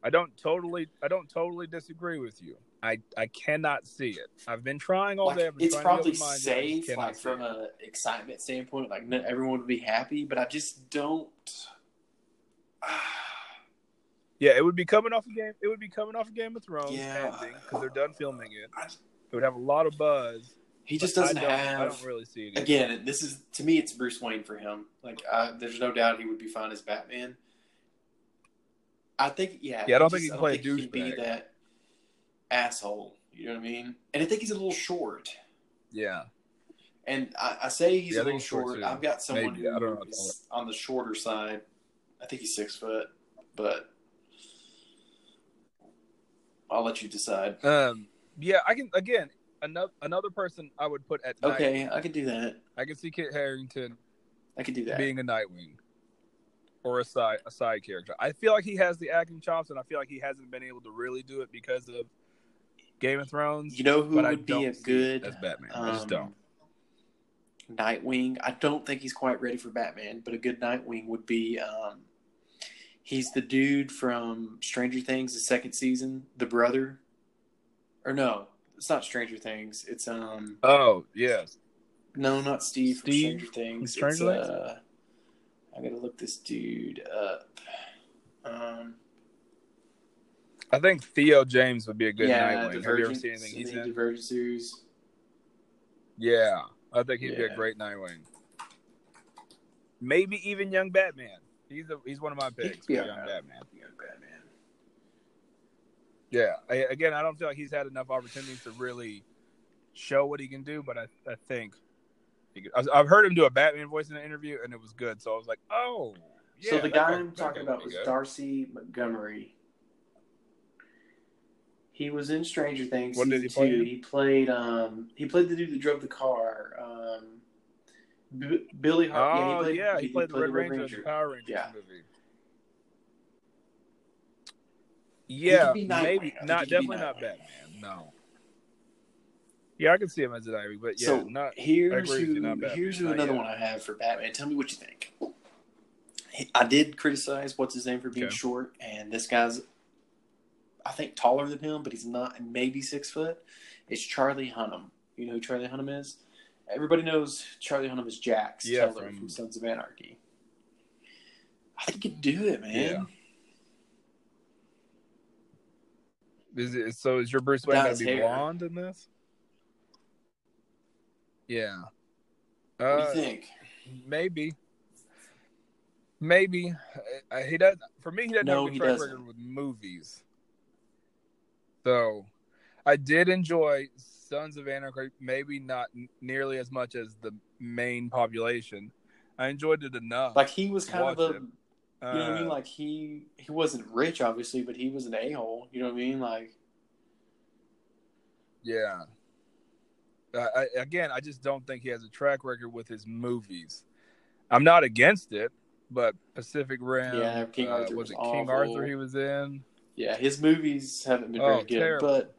I don't totally. I don't totally disagree with you. I I cannot see it. I've been trying all Like, day. It's probably to get open-minded, I just safe, like from an excitement standpoint. Like no, everyone would be happy, but I just don't. Yeah, it would be coming off a game. It would be coming off a Game of Thrones Yeah. ending because they're done filming it. I- It would have a lot of buzz. He just doesn't I have. I don't really see it. either. Again, this is to me, it's Bruce Wayne for him. Like, uh, there's no doubt he would be fine as Batman. I think, yeah, Yeah, I don't he think he just- can play a think he'd be that asshole. You know what I mean? And I think he's a little short. Yeah, And I, I say he's Yeah, a little short, too. I've got someone Maybe. I don't know who what to call is on the shorter side. I think he's six foot, but I'll let you decide. um, yeah. I can again another another person I would put at night. Okay, I can do that. I can see Kit Harington I can do that. being a Nightwing or a side a side character. I feel like he has the acting chops, and I feel like he hasn't been able to really do it because of Game of Thrones. you know who but I would be a good as Batman. I just um, don't. Nightwing. I don't think he's quite ready for Batman, but a good Nightwing would be. Um, he's the dude from Stranger Things, the second season, the brother. Or no, it's not Stranger Things. It's um Oh yes, no, not Steve, from Steve Stranger Things. Stranger Things? uh, I gotta look this dude up. Um, I think Theo James would be a good yeah, Nightwing. Have you ever seen anything he's the in? Divergent series. Yeah, I think he'd be a great Nightwing. Maybe even young Batman. He's a, he's one of my picks be young. Batman. Yeah, Batman. Yeah, I, again, I don't feel like he's had enough opportunities to really show what he can do, but I, I think he could, I- I've heard him do a Batman voice in an interview, and it was good. So I was like, oh, yeah. so the guy guy- I'm talking about was good. Dacre Montgomery. He was in Stranger Things. What did he play two. He played. Um, he played the dude that drove the car. Um, B- Billy Hart. Oh yeah, he played, yeah, he, played, the Red Ranger, in Ranger. the Power Rangers Yeah. movie. Yeah, maybe not. he could be Definitely not Batman. No. Yeah, I can see him as a Nightwing, but yeah, so not. here's who, not here's who not another yet. one I have for Batman. Tell me what you think. I did criticize what's his name for being Okay. short, and this guy's, I think, taller than him, but he's not, maybe six foot. It's Charlie Hunnam. You know who Charlie Hunnam is? Everybody knows Charlie Hunnam is Jax Yeah, Teller from- from... Sons of Anarchy. I think he could do it, man. Yeah. Is it, so is your Bruce Wayne gonna be hair. blonde in this? Yeah. What Uh, do you think? maybe. Maybe Uh, he does. For me, he doesn't No, have a track record with movies. So, I did enjoy Sons of Anarchy. Maybe not n- nearly as much as the main population. I enjoyed it enough. Like he was kind of a, it. you know what I mean? Uh, Like he he wasn't rich, obviously, but he was an a hole. You know what I mean? Like Yeah. I, again, I just don't think he has a track record with his movies. I'm not against it, but Pacific Rim. Yeah, King uh, Arthur was was it King awful. Arthur he was in? Yeah, his movies haven't been Oh, very good, terrible. but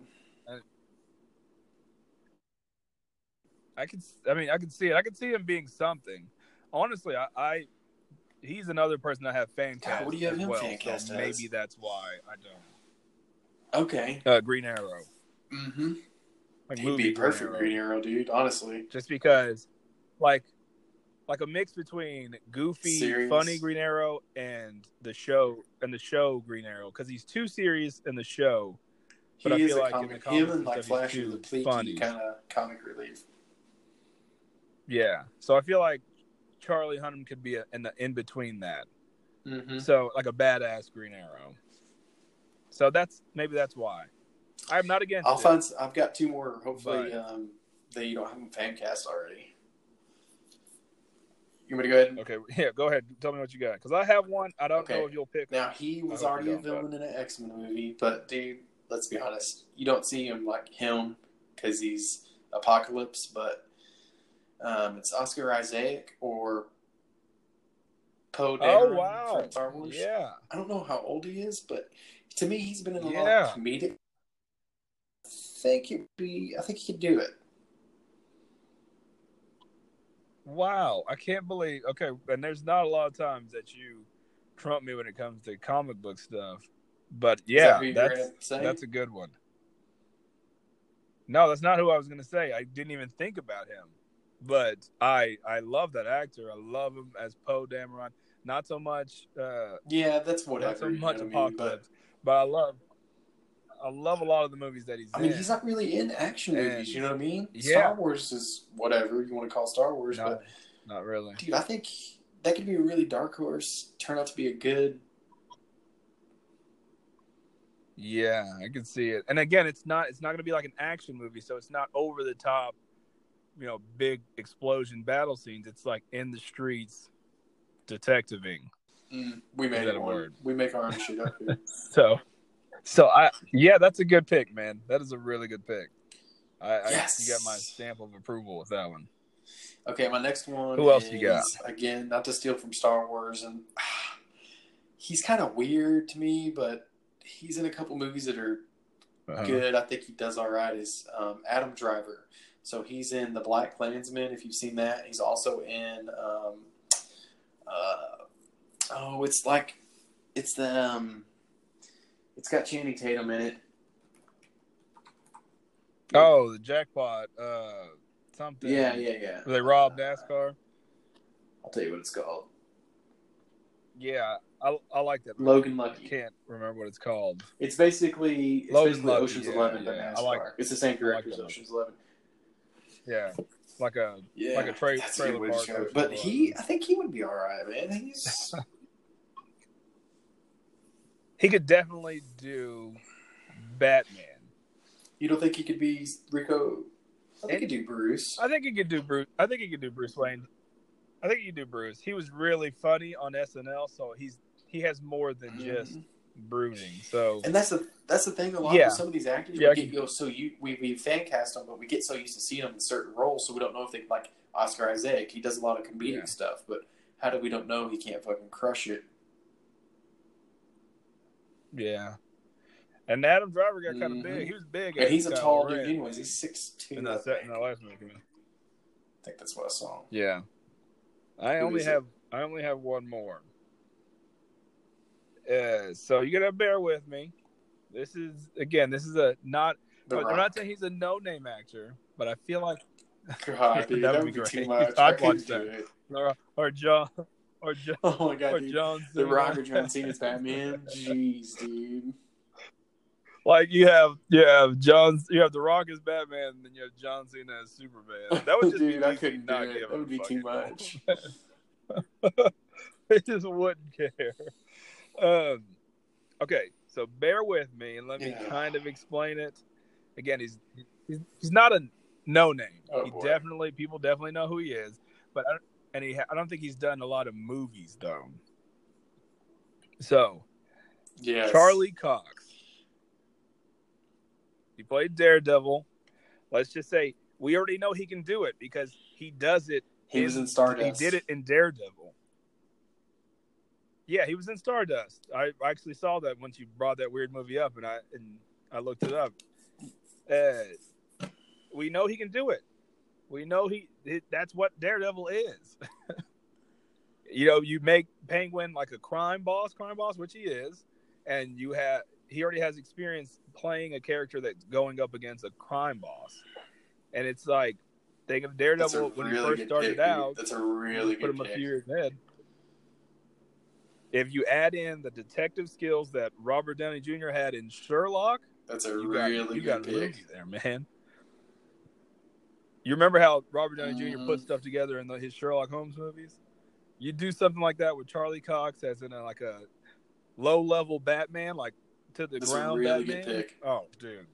I can. I mean, I can see it. I can see him being something. Honestly, I, I he's another person I have fan God, cast. what do you have him well, fan cast as? maybe that's why I don't. okay. Uh, Green Arrow, Mm-hmm. Like He'd be perfect Green Green Arrow. Arrow, dude. Honestly, just because, like, like a mix between goofy, Serious. funny Green Arrow and the show and the show Green Arrow because he's too serious in the show, He But I is feel a like in comic. the Him comics and and like Flash are the pleaky kind of comic relief. Yeah. So I feel like Charlie Hunnam could be a, in the in between that. Mm-hmm. So like a badass Green Arrow. So that's maybe that's why. I'm not against I'll it. find. I've got two more. Hopefully, But- um, that you don't have them fan cast already. You want me to go ahead? And, Okay, yeah, go ahead. Tell me what you got. Because I have one. I don't Okay. know if you'll pick. Now he was already a villain in an X Men movie, but dude, let's be honest, you don't see him like him because he's Apocalypse, but um, it's Oscar Isaac or Poe Oh Dameron wow! from Star Wars. Yeah, I don't know how old he is, but to me, he's been in a lot of comedic. I think it be. I think he could do it. wow! I can't believe. Okay, and there's not a lot of times that you trump me when it comes to comic book stuff, but yeah, that that's that's a good one. No, that's not who I was going to say. I didn't even think about him, but I I love that actor. I love him as Poe Dameron. Not so much. Uh, yeah, that's whatever. not so you know much what I mean? apocalypse, but I love, I love a lot of the movies that he's I mean, he's not really in action And- movies. You know what I mean? Yeah. Star Wars is whatever you want to call Star Wars, no, but not really. dude, I think that could be a really dark horse. Turn out to be a good. Yeah, I can see it. And again, it's not it's not going to be like an action movie, so it's not over the top, you know, big explosion battle scenes. It's like in the streets, detectiving. Mm, we made that a one. word? We make our own shit up here. So, so I yeah, that's a good pick, man. That is a really good pick. I, Yes. I you got my stamp of approval with that one. Okay, my next one. Who else is, you got? Again, not to steal from Star Wars, and he's kind of weird to me, but he's in a couple movies that are Uh-huh. good. I think he does all right. Is um, Adam Driver? So he's in the Black Klansman. If you've seen that, he's also in. Um, uh, oh, it's like it's the. Um, it's got Channing Tatum in it. Oh, the jackpot. Uh, something. Yeah, yeah, yeah. Where they robbed Uh, NASCAR. I'll tell you what it's called. Yeah, I I like that. Logan I Lucky. can't remember what it's called. It's basically it's Logan basically Lucky, Ocean's yeah, Eleven, but yeah. NASCAR. I like- it's the same director I as like. Ocean's Eleven. Yeah, like a Yeah, Like a tra- trailer park But he, I think he would be all right, man. He's he could definitely do Batman. you don't think he could be Rico? I think he could do Bruce. I think he could do Bruce. I think he could do Bruce Wayne. I think he could do Bruce. He was really funny on SNL, so he's he has more than just Mhm. brooding. So And that's the that's the thing. A lot Yeah. with some of these actors, Yeah, we get you know, so you we, we fan cast them, but we get so used to seeing them in certain roles, so we don't know if they like Oscar Isaac. He does a lot of comedic Yeah. stuff, but how do we don't know he can't fucking crush it? Yeah, and Adam Driver got kind of Mhm. big. He was big, And he's a tall dude, anyways. He's six two. in I that, in think. that last movie. I think that's what I saw. Yeah, I Who only is it? have I only have one more. Uh, so you gotta bear with me. This is again, this is a not. I'm not saying he's a no-name actor, but I feel like God, dude, That would be be too much. I I'd watch do that. or, or John or John Oh my god, dude. John The Cena. Rock or John Cena's Batman. Jeez, dude. Like you have you have John you have The Rock as Batman, and then you have John Cena as Superman. That would just dude, be I couldn't not do it. give That would be too much. they just wouldn't care. Um, okay, so bear with me and let me Yeah. kind of explain it. Again, he's he's, he's not a no name. Oh, he boy. definitely people definitely know who he is, but I, don't- and he I don't think he's done a lot of movies though. So yeah, Charlie Cox. He played Daredevil. Let's just say we already know he can do it because he does it. He was in Stardust. He did it in Daredevil. Yeah, he was in Stardust. I actually saw that once you brought that weird movie up, and I and I looked it up. Uh, we know he can do it. We know he. It, that's what Daredevil is. you know, you make Penguin like a crime boss, crime boss, which he is, and you have he already has experience playing a character that's going up against a crime boss, and it's like think of a Daredevil when he first started pick, out. That's a really put good him a pick. few years ahead. If you add in the detective skills that Robert Downey Jr. had in Sherlock, That's a You got, really you good got a pick. movie there, man. You remember how Robert Downey Jr. Mhm. put stuff together in the, his Sherlock Holmes movies? You do something like that with Charlie Cox as in a, like a low level Batman, like to the That's ground really Batman. good pick. Oh, dude.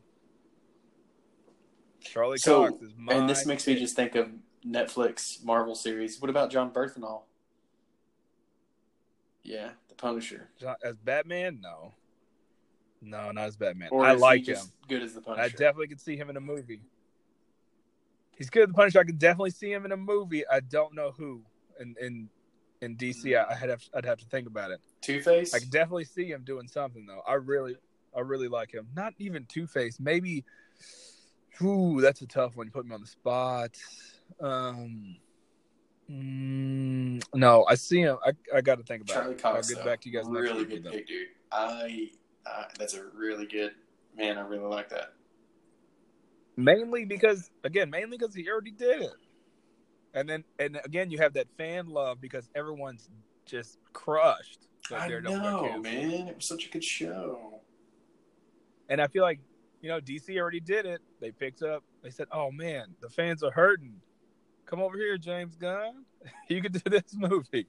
Charlie So, Cox is my And this makes me just think of Netflix Marvel series. What about Jon Bernthal? Yeah, the Punisher. as Batman. No, no, not as Batman. Or I like him. good as the Punisher? I definitely could see him in a movie. He's good at the Punisher. I could definitely see him in a movie. I don't know who. In in in DC, I, I'd have I'd have to think about it. Two Face. I could definitely see him doing something though. I really I really like him. Not even Two Face. Maybe. Ooh, that's a tough one. You put me on the spot. Um. mm, no, I see him. I, I got to think about Charlie it. Cox. I'll get though. back to you guys Really good pick, dude. I. Uh, that's a really good man. I really like that. Mainly because, again, mainly because he already did it. And then, and again, you have that fan love because everyone's just crushed. that I know, man. It was such a good show. And I feel like, you know, DC already did it. They picked up, they said, oh man, the fans are hurting. Come over here, James Gunn. You could do this movie.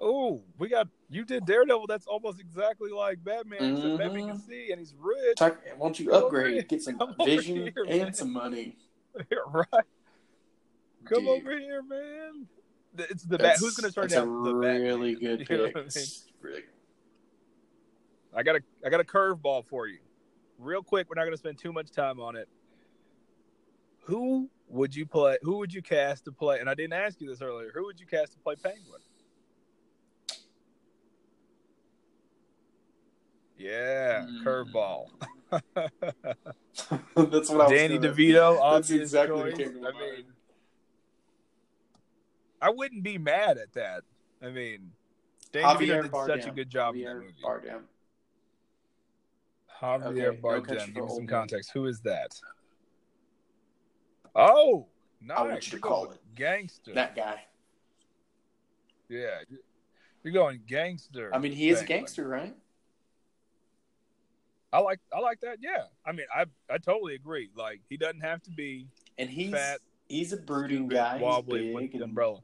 Oh, we got, you did Daredevil. That's almost exactly like Batman, except Batman can Mhm. see and he's rich. Talk, why don't you Come over here. upgrade? Get some Come vision here, and man. some money. right. Come Dude, over here, man. It's the bat. Who's going to turn that's down a the Batman? really good You know pick. I mean? Really I got a I got a curveball for you. Real quick, we're not going to spend too much time on it. Who would you play? Who would you cast to play? And I didn't ask you this earlier. Who would you cast to play Penguin? Yeah, Mm. curveball. That's what I was Danny gonna- DeVito, That's exactly what choice. came to I mean, I wouldn't be mad at that. I mean, Danny Javier DeVito did such a good job in that Javier movie. Bardem. Javier Okay, Bardem. Country Give me some context. Who is that? Oh, nice. I want you to call it. gangster. That guy. Yeah, you're going gangster. I mean, he is a gangster, right? I like I like that. Yeah, I mean, I I totally agree. Like he doesn't have to be And he's Fat, he's a brooding guy. Wobbly with the umbrella.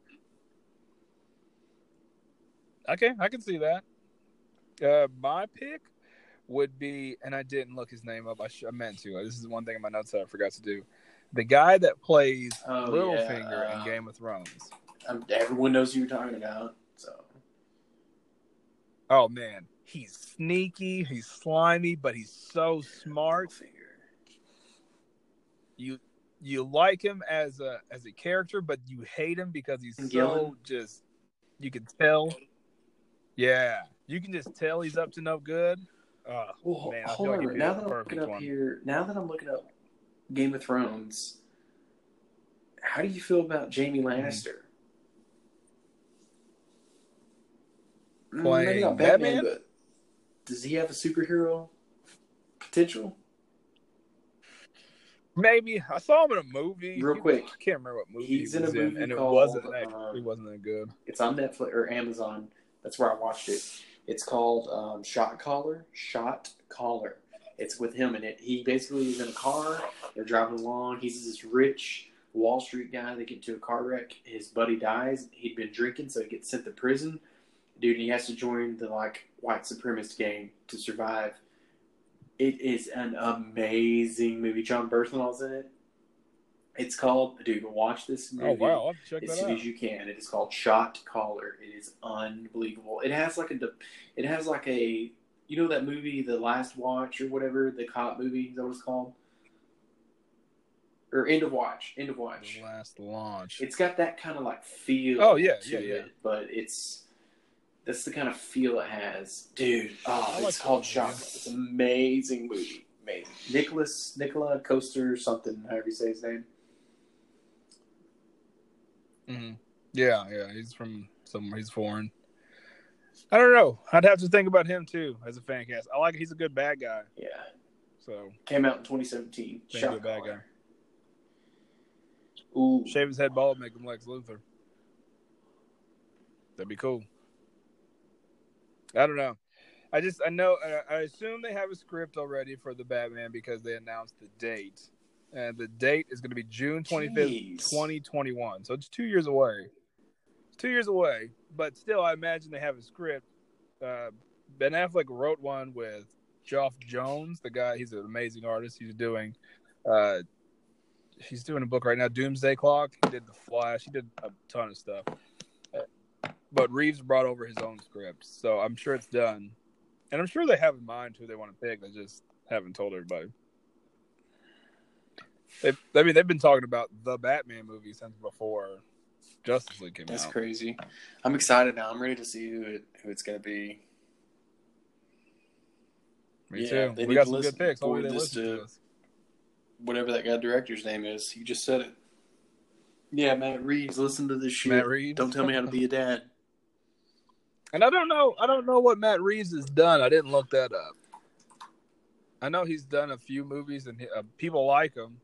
Okay, I can see that. Uh, my pick would be, and I didn't look his name up. I, sh- I meant to. This is one thing in my notes that I forgot to do. The guy that plays Oh, Littlefinger yeah, in Game of Thrones. Um, everyone knows who you're talking about. So Oh man, he's sneaky, he's slimy, but he's so smart. You you like him as a as a character, but you hate him because he's so Gillen? just you can tell. Yeah, you can just tell he's up to no good. Uh, Well, Man, hold feel like on. now that I'm looking up one. here, now that I'm looking up Game of Thrones, how do you feel about Jamie Mm-hmm. Lannister? Mm, Playing Maybe not Batman, Batman? but does he have a superhero potential? maybe I saw him in a movie. Real quick. I can't remember what movie He's he in a movie and it wasn't that, uh, it wasn't that good. It's on Netflix or Amazon. That's where I watched it. It's called um, Shot Caller. Shot Caller. It's with him in it. He basically is in a car. They're driving along. He's this rich Wall Street guy. They get into a car wreck. His buddy dies. He'd been drinking, so he gets sent to prison. Dude, he has to join the like white supremacist gang to survive. It is an amazing movie. Jon Bernthal's in it. It's called, dude. Watch this oh, movie Oh wow, I'll check as that soon out. as you can. It is called Shot Caller. It is unbelievable. It has like a, it has like a, you know that movie, The Last Watch or whatever, the cop movie. Is that what it's called? Or End of Watch. End of Watch. The last launch. It's got that kind of like feel. Oh, yeah, to yeah, yeah. it, but it's that's the kind of feel it has, dude. Oh, like it's called. Shot. It's an amazing movie. Amazing. Nicholas Nicola Coaster something, however you say his name. hmm Yeah, yeah, he's from somewhere. He's foreign. I don't know. I'd have to think about him too as a fan cast. I like. He's a good bad guy. Yeah. So Came out in 2017. Think Shot bad caller. Ooh. shave his head bald, make him Lex Luthor. That'd be cool. I don't know. I just I know I, I assume they have a script already for the Batman because they announced the date, and the date is going to be June twenty fifth, twenty twenty one. So it's two years away. It's two years away, but still, I imagine they have a script. Uh, ben Affleck wrote one with Geoff Johns, the guy. He's an amazing artist. He's doing, uh, he's doing a book right now, Doomsday Clock. He did the Flash. He did a ton of stuff. But Reeves brought over his own script, so I'm sure it's done, and I'm sure they have in mind who they want to pick. They just haven't told everybody. They, I mean, they've been talking about the Batman movie since before Justice League came That's out. crazy. I'm excited now. I'm ready to see who it who it's gonna be. Me Yeah, too. they We got to some listen- good picks. forward they this listen to- to. Whatever that guy director's name is, he just said it. Yeah, Matt Reeves. Listen to this shit. Matt Reeves? Don't tell me how to be a dad. And I don't know. I don't know what Matt Reeves has done. I didn't look that up. I know he's done a few movies and he, uh, people like him.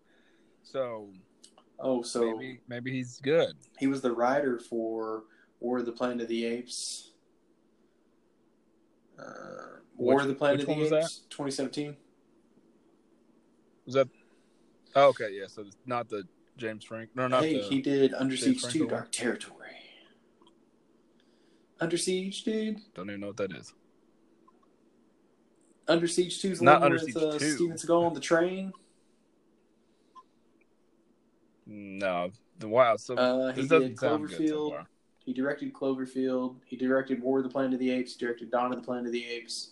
So, Oh, so maybe maybe he's good. he was the writer for War of the Planet of the Apes. Uh, War Which- of the Planet of the that? Apes, 2017. Was that? Oh, okay, yeah. So it's not the James Frank. No, not hey, the. he did Under Siege 2. Dark Territory. Under Siege, dude. Don't even know what that is. Under Siege 2 is the Not Under with Siege uh, 2. Steven Seagal on the train. No, the wow. So Uh, he did good so Cloverfield. He directed Cloverfield. He directed War of the Planet of the Apes. He directed Dawn of the Planet of the Apes.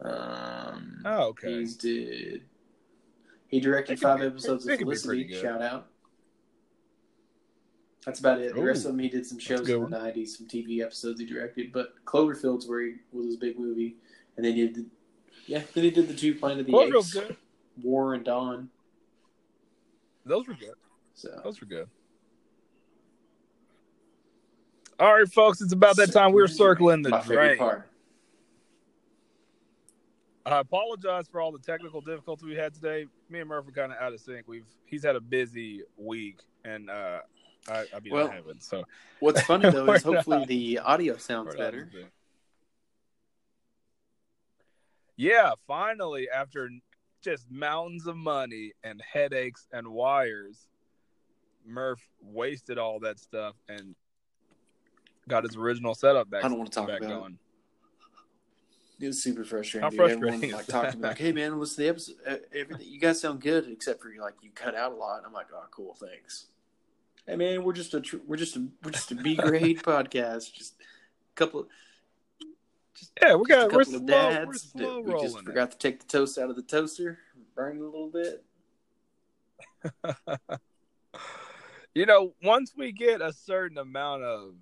Um, Oh, okay. He's did. He directed five be- episodes of Felicity. Shout out. That's about it. The Ooh, rest of them, he did some shows in the '90s, some TV episodes he directed. But Cloverfield's where he was his big movie, and then he did, the, yeah, then he did the two Planet of the Apes. War and Dawn. Those were good. So Those were good. All right, folks. It's about that time. We're circling the drain. part. I apologize for all the technical difficulty we had today. Me and Murph are kind of out of sync. We've he's had a busy week, and uh, I, I mean Well, I haven't. So What's funny though is hopefully not- the audio we're sounds better. Yeah, finally, after just mountains of money and headaches and wires, Murph wasted all that stuff and got his original setup back. I don't want to talk about it. going. It was super frustrating. How dude. frustrating Everyone like talked to me that? like, "Hey man, listen to the episode. uh, Everything you guys sound good, except for like you cut out a lot." I'm like, "Oh, cool, thanks." Hey man, we're just a tr- we're just a we're just a B grade podcast. Just a couple. Of, just, Yeah, we just a got we're couple slow, of we're dads. slow we rolling. just it. forgot to take the toast out of the toaster, burn it a little bit. you know, once we get a certain amount of,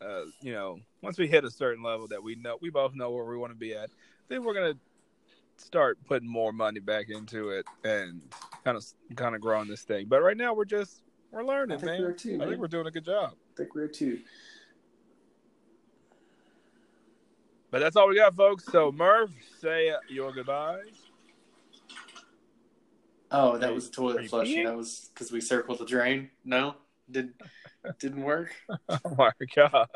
uh, you know, once we hit a certain level that we know, we both know where we want to be at, then we're gonna start putting more money back into it and kind of, kind of growing this thing. But right now, we're just we're I learning, think man. we are too. I Man. think we're doing a good job. I think we're too. But that's all we got, folks. So Murph, say your goodbyes. Oh, that was a toilet you flushing. That was because we circled the drain. No, did didn't work. Oh my god.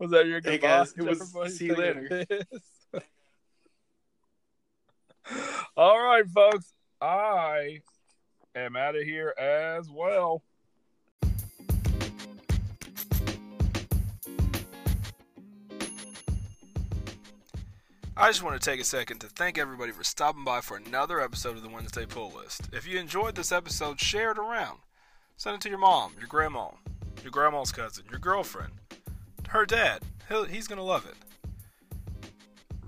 Was that your Hey, guys, it was- Everybody see you later. All right, folks. I am out of here as well. I just want to take a second to thank everybody for stopping by for another episode of the Wednesday Pull List. If you enjoyed this episode, share it around. Send it to your mom, your grandma, your grandma's cousin, your girlfriend, her dad. He'll, he's going to love it.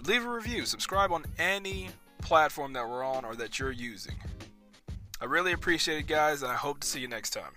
Leave a review, subscribe on any platform that we're on or that you're using. I really appreciate it, guys, and I hope to see you next time.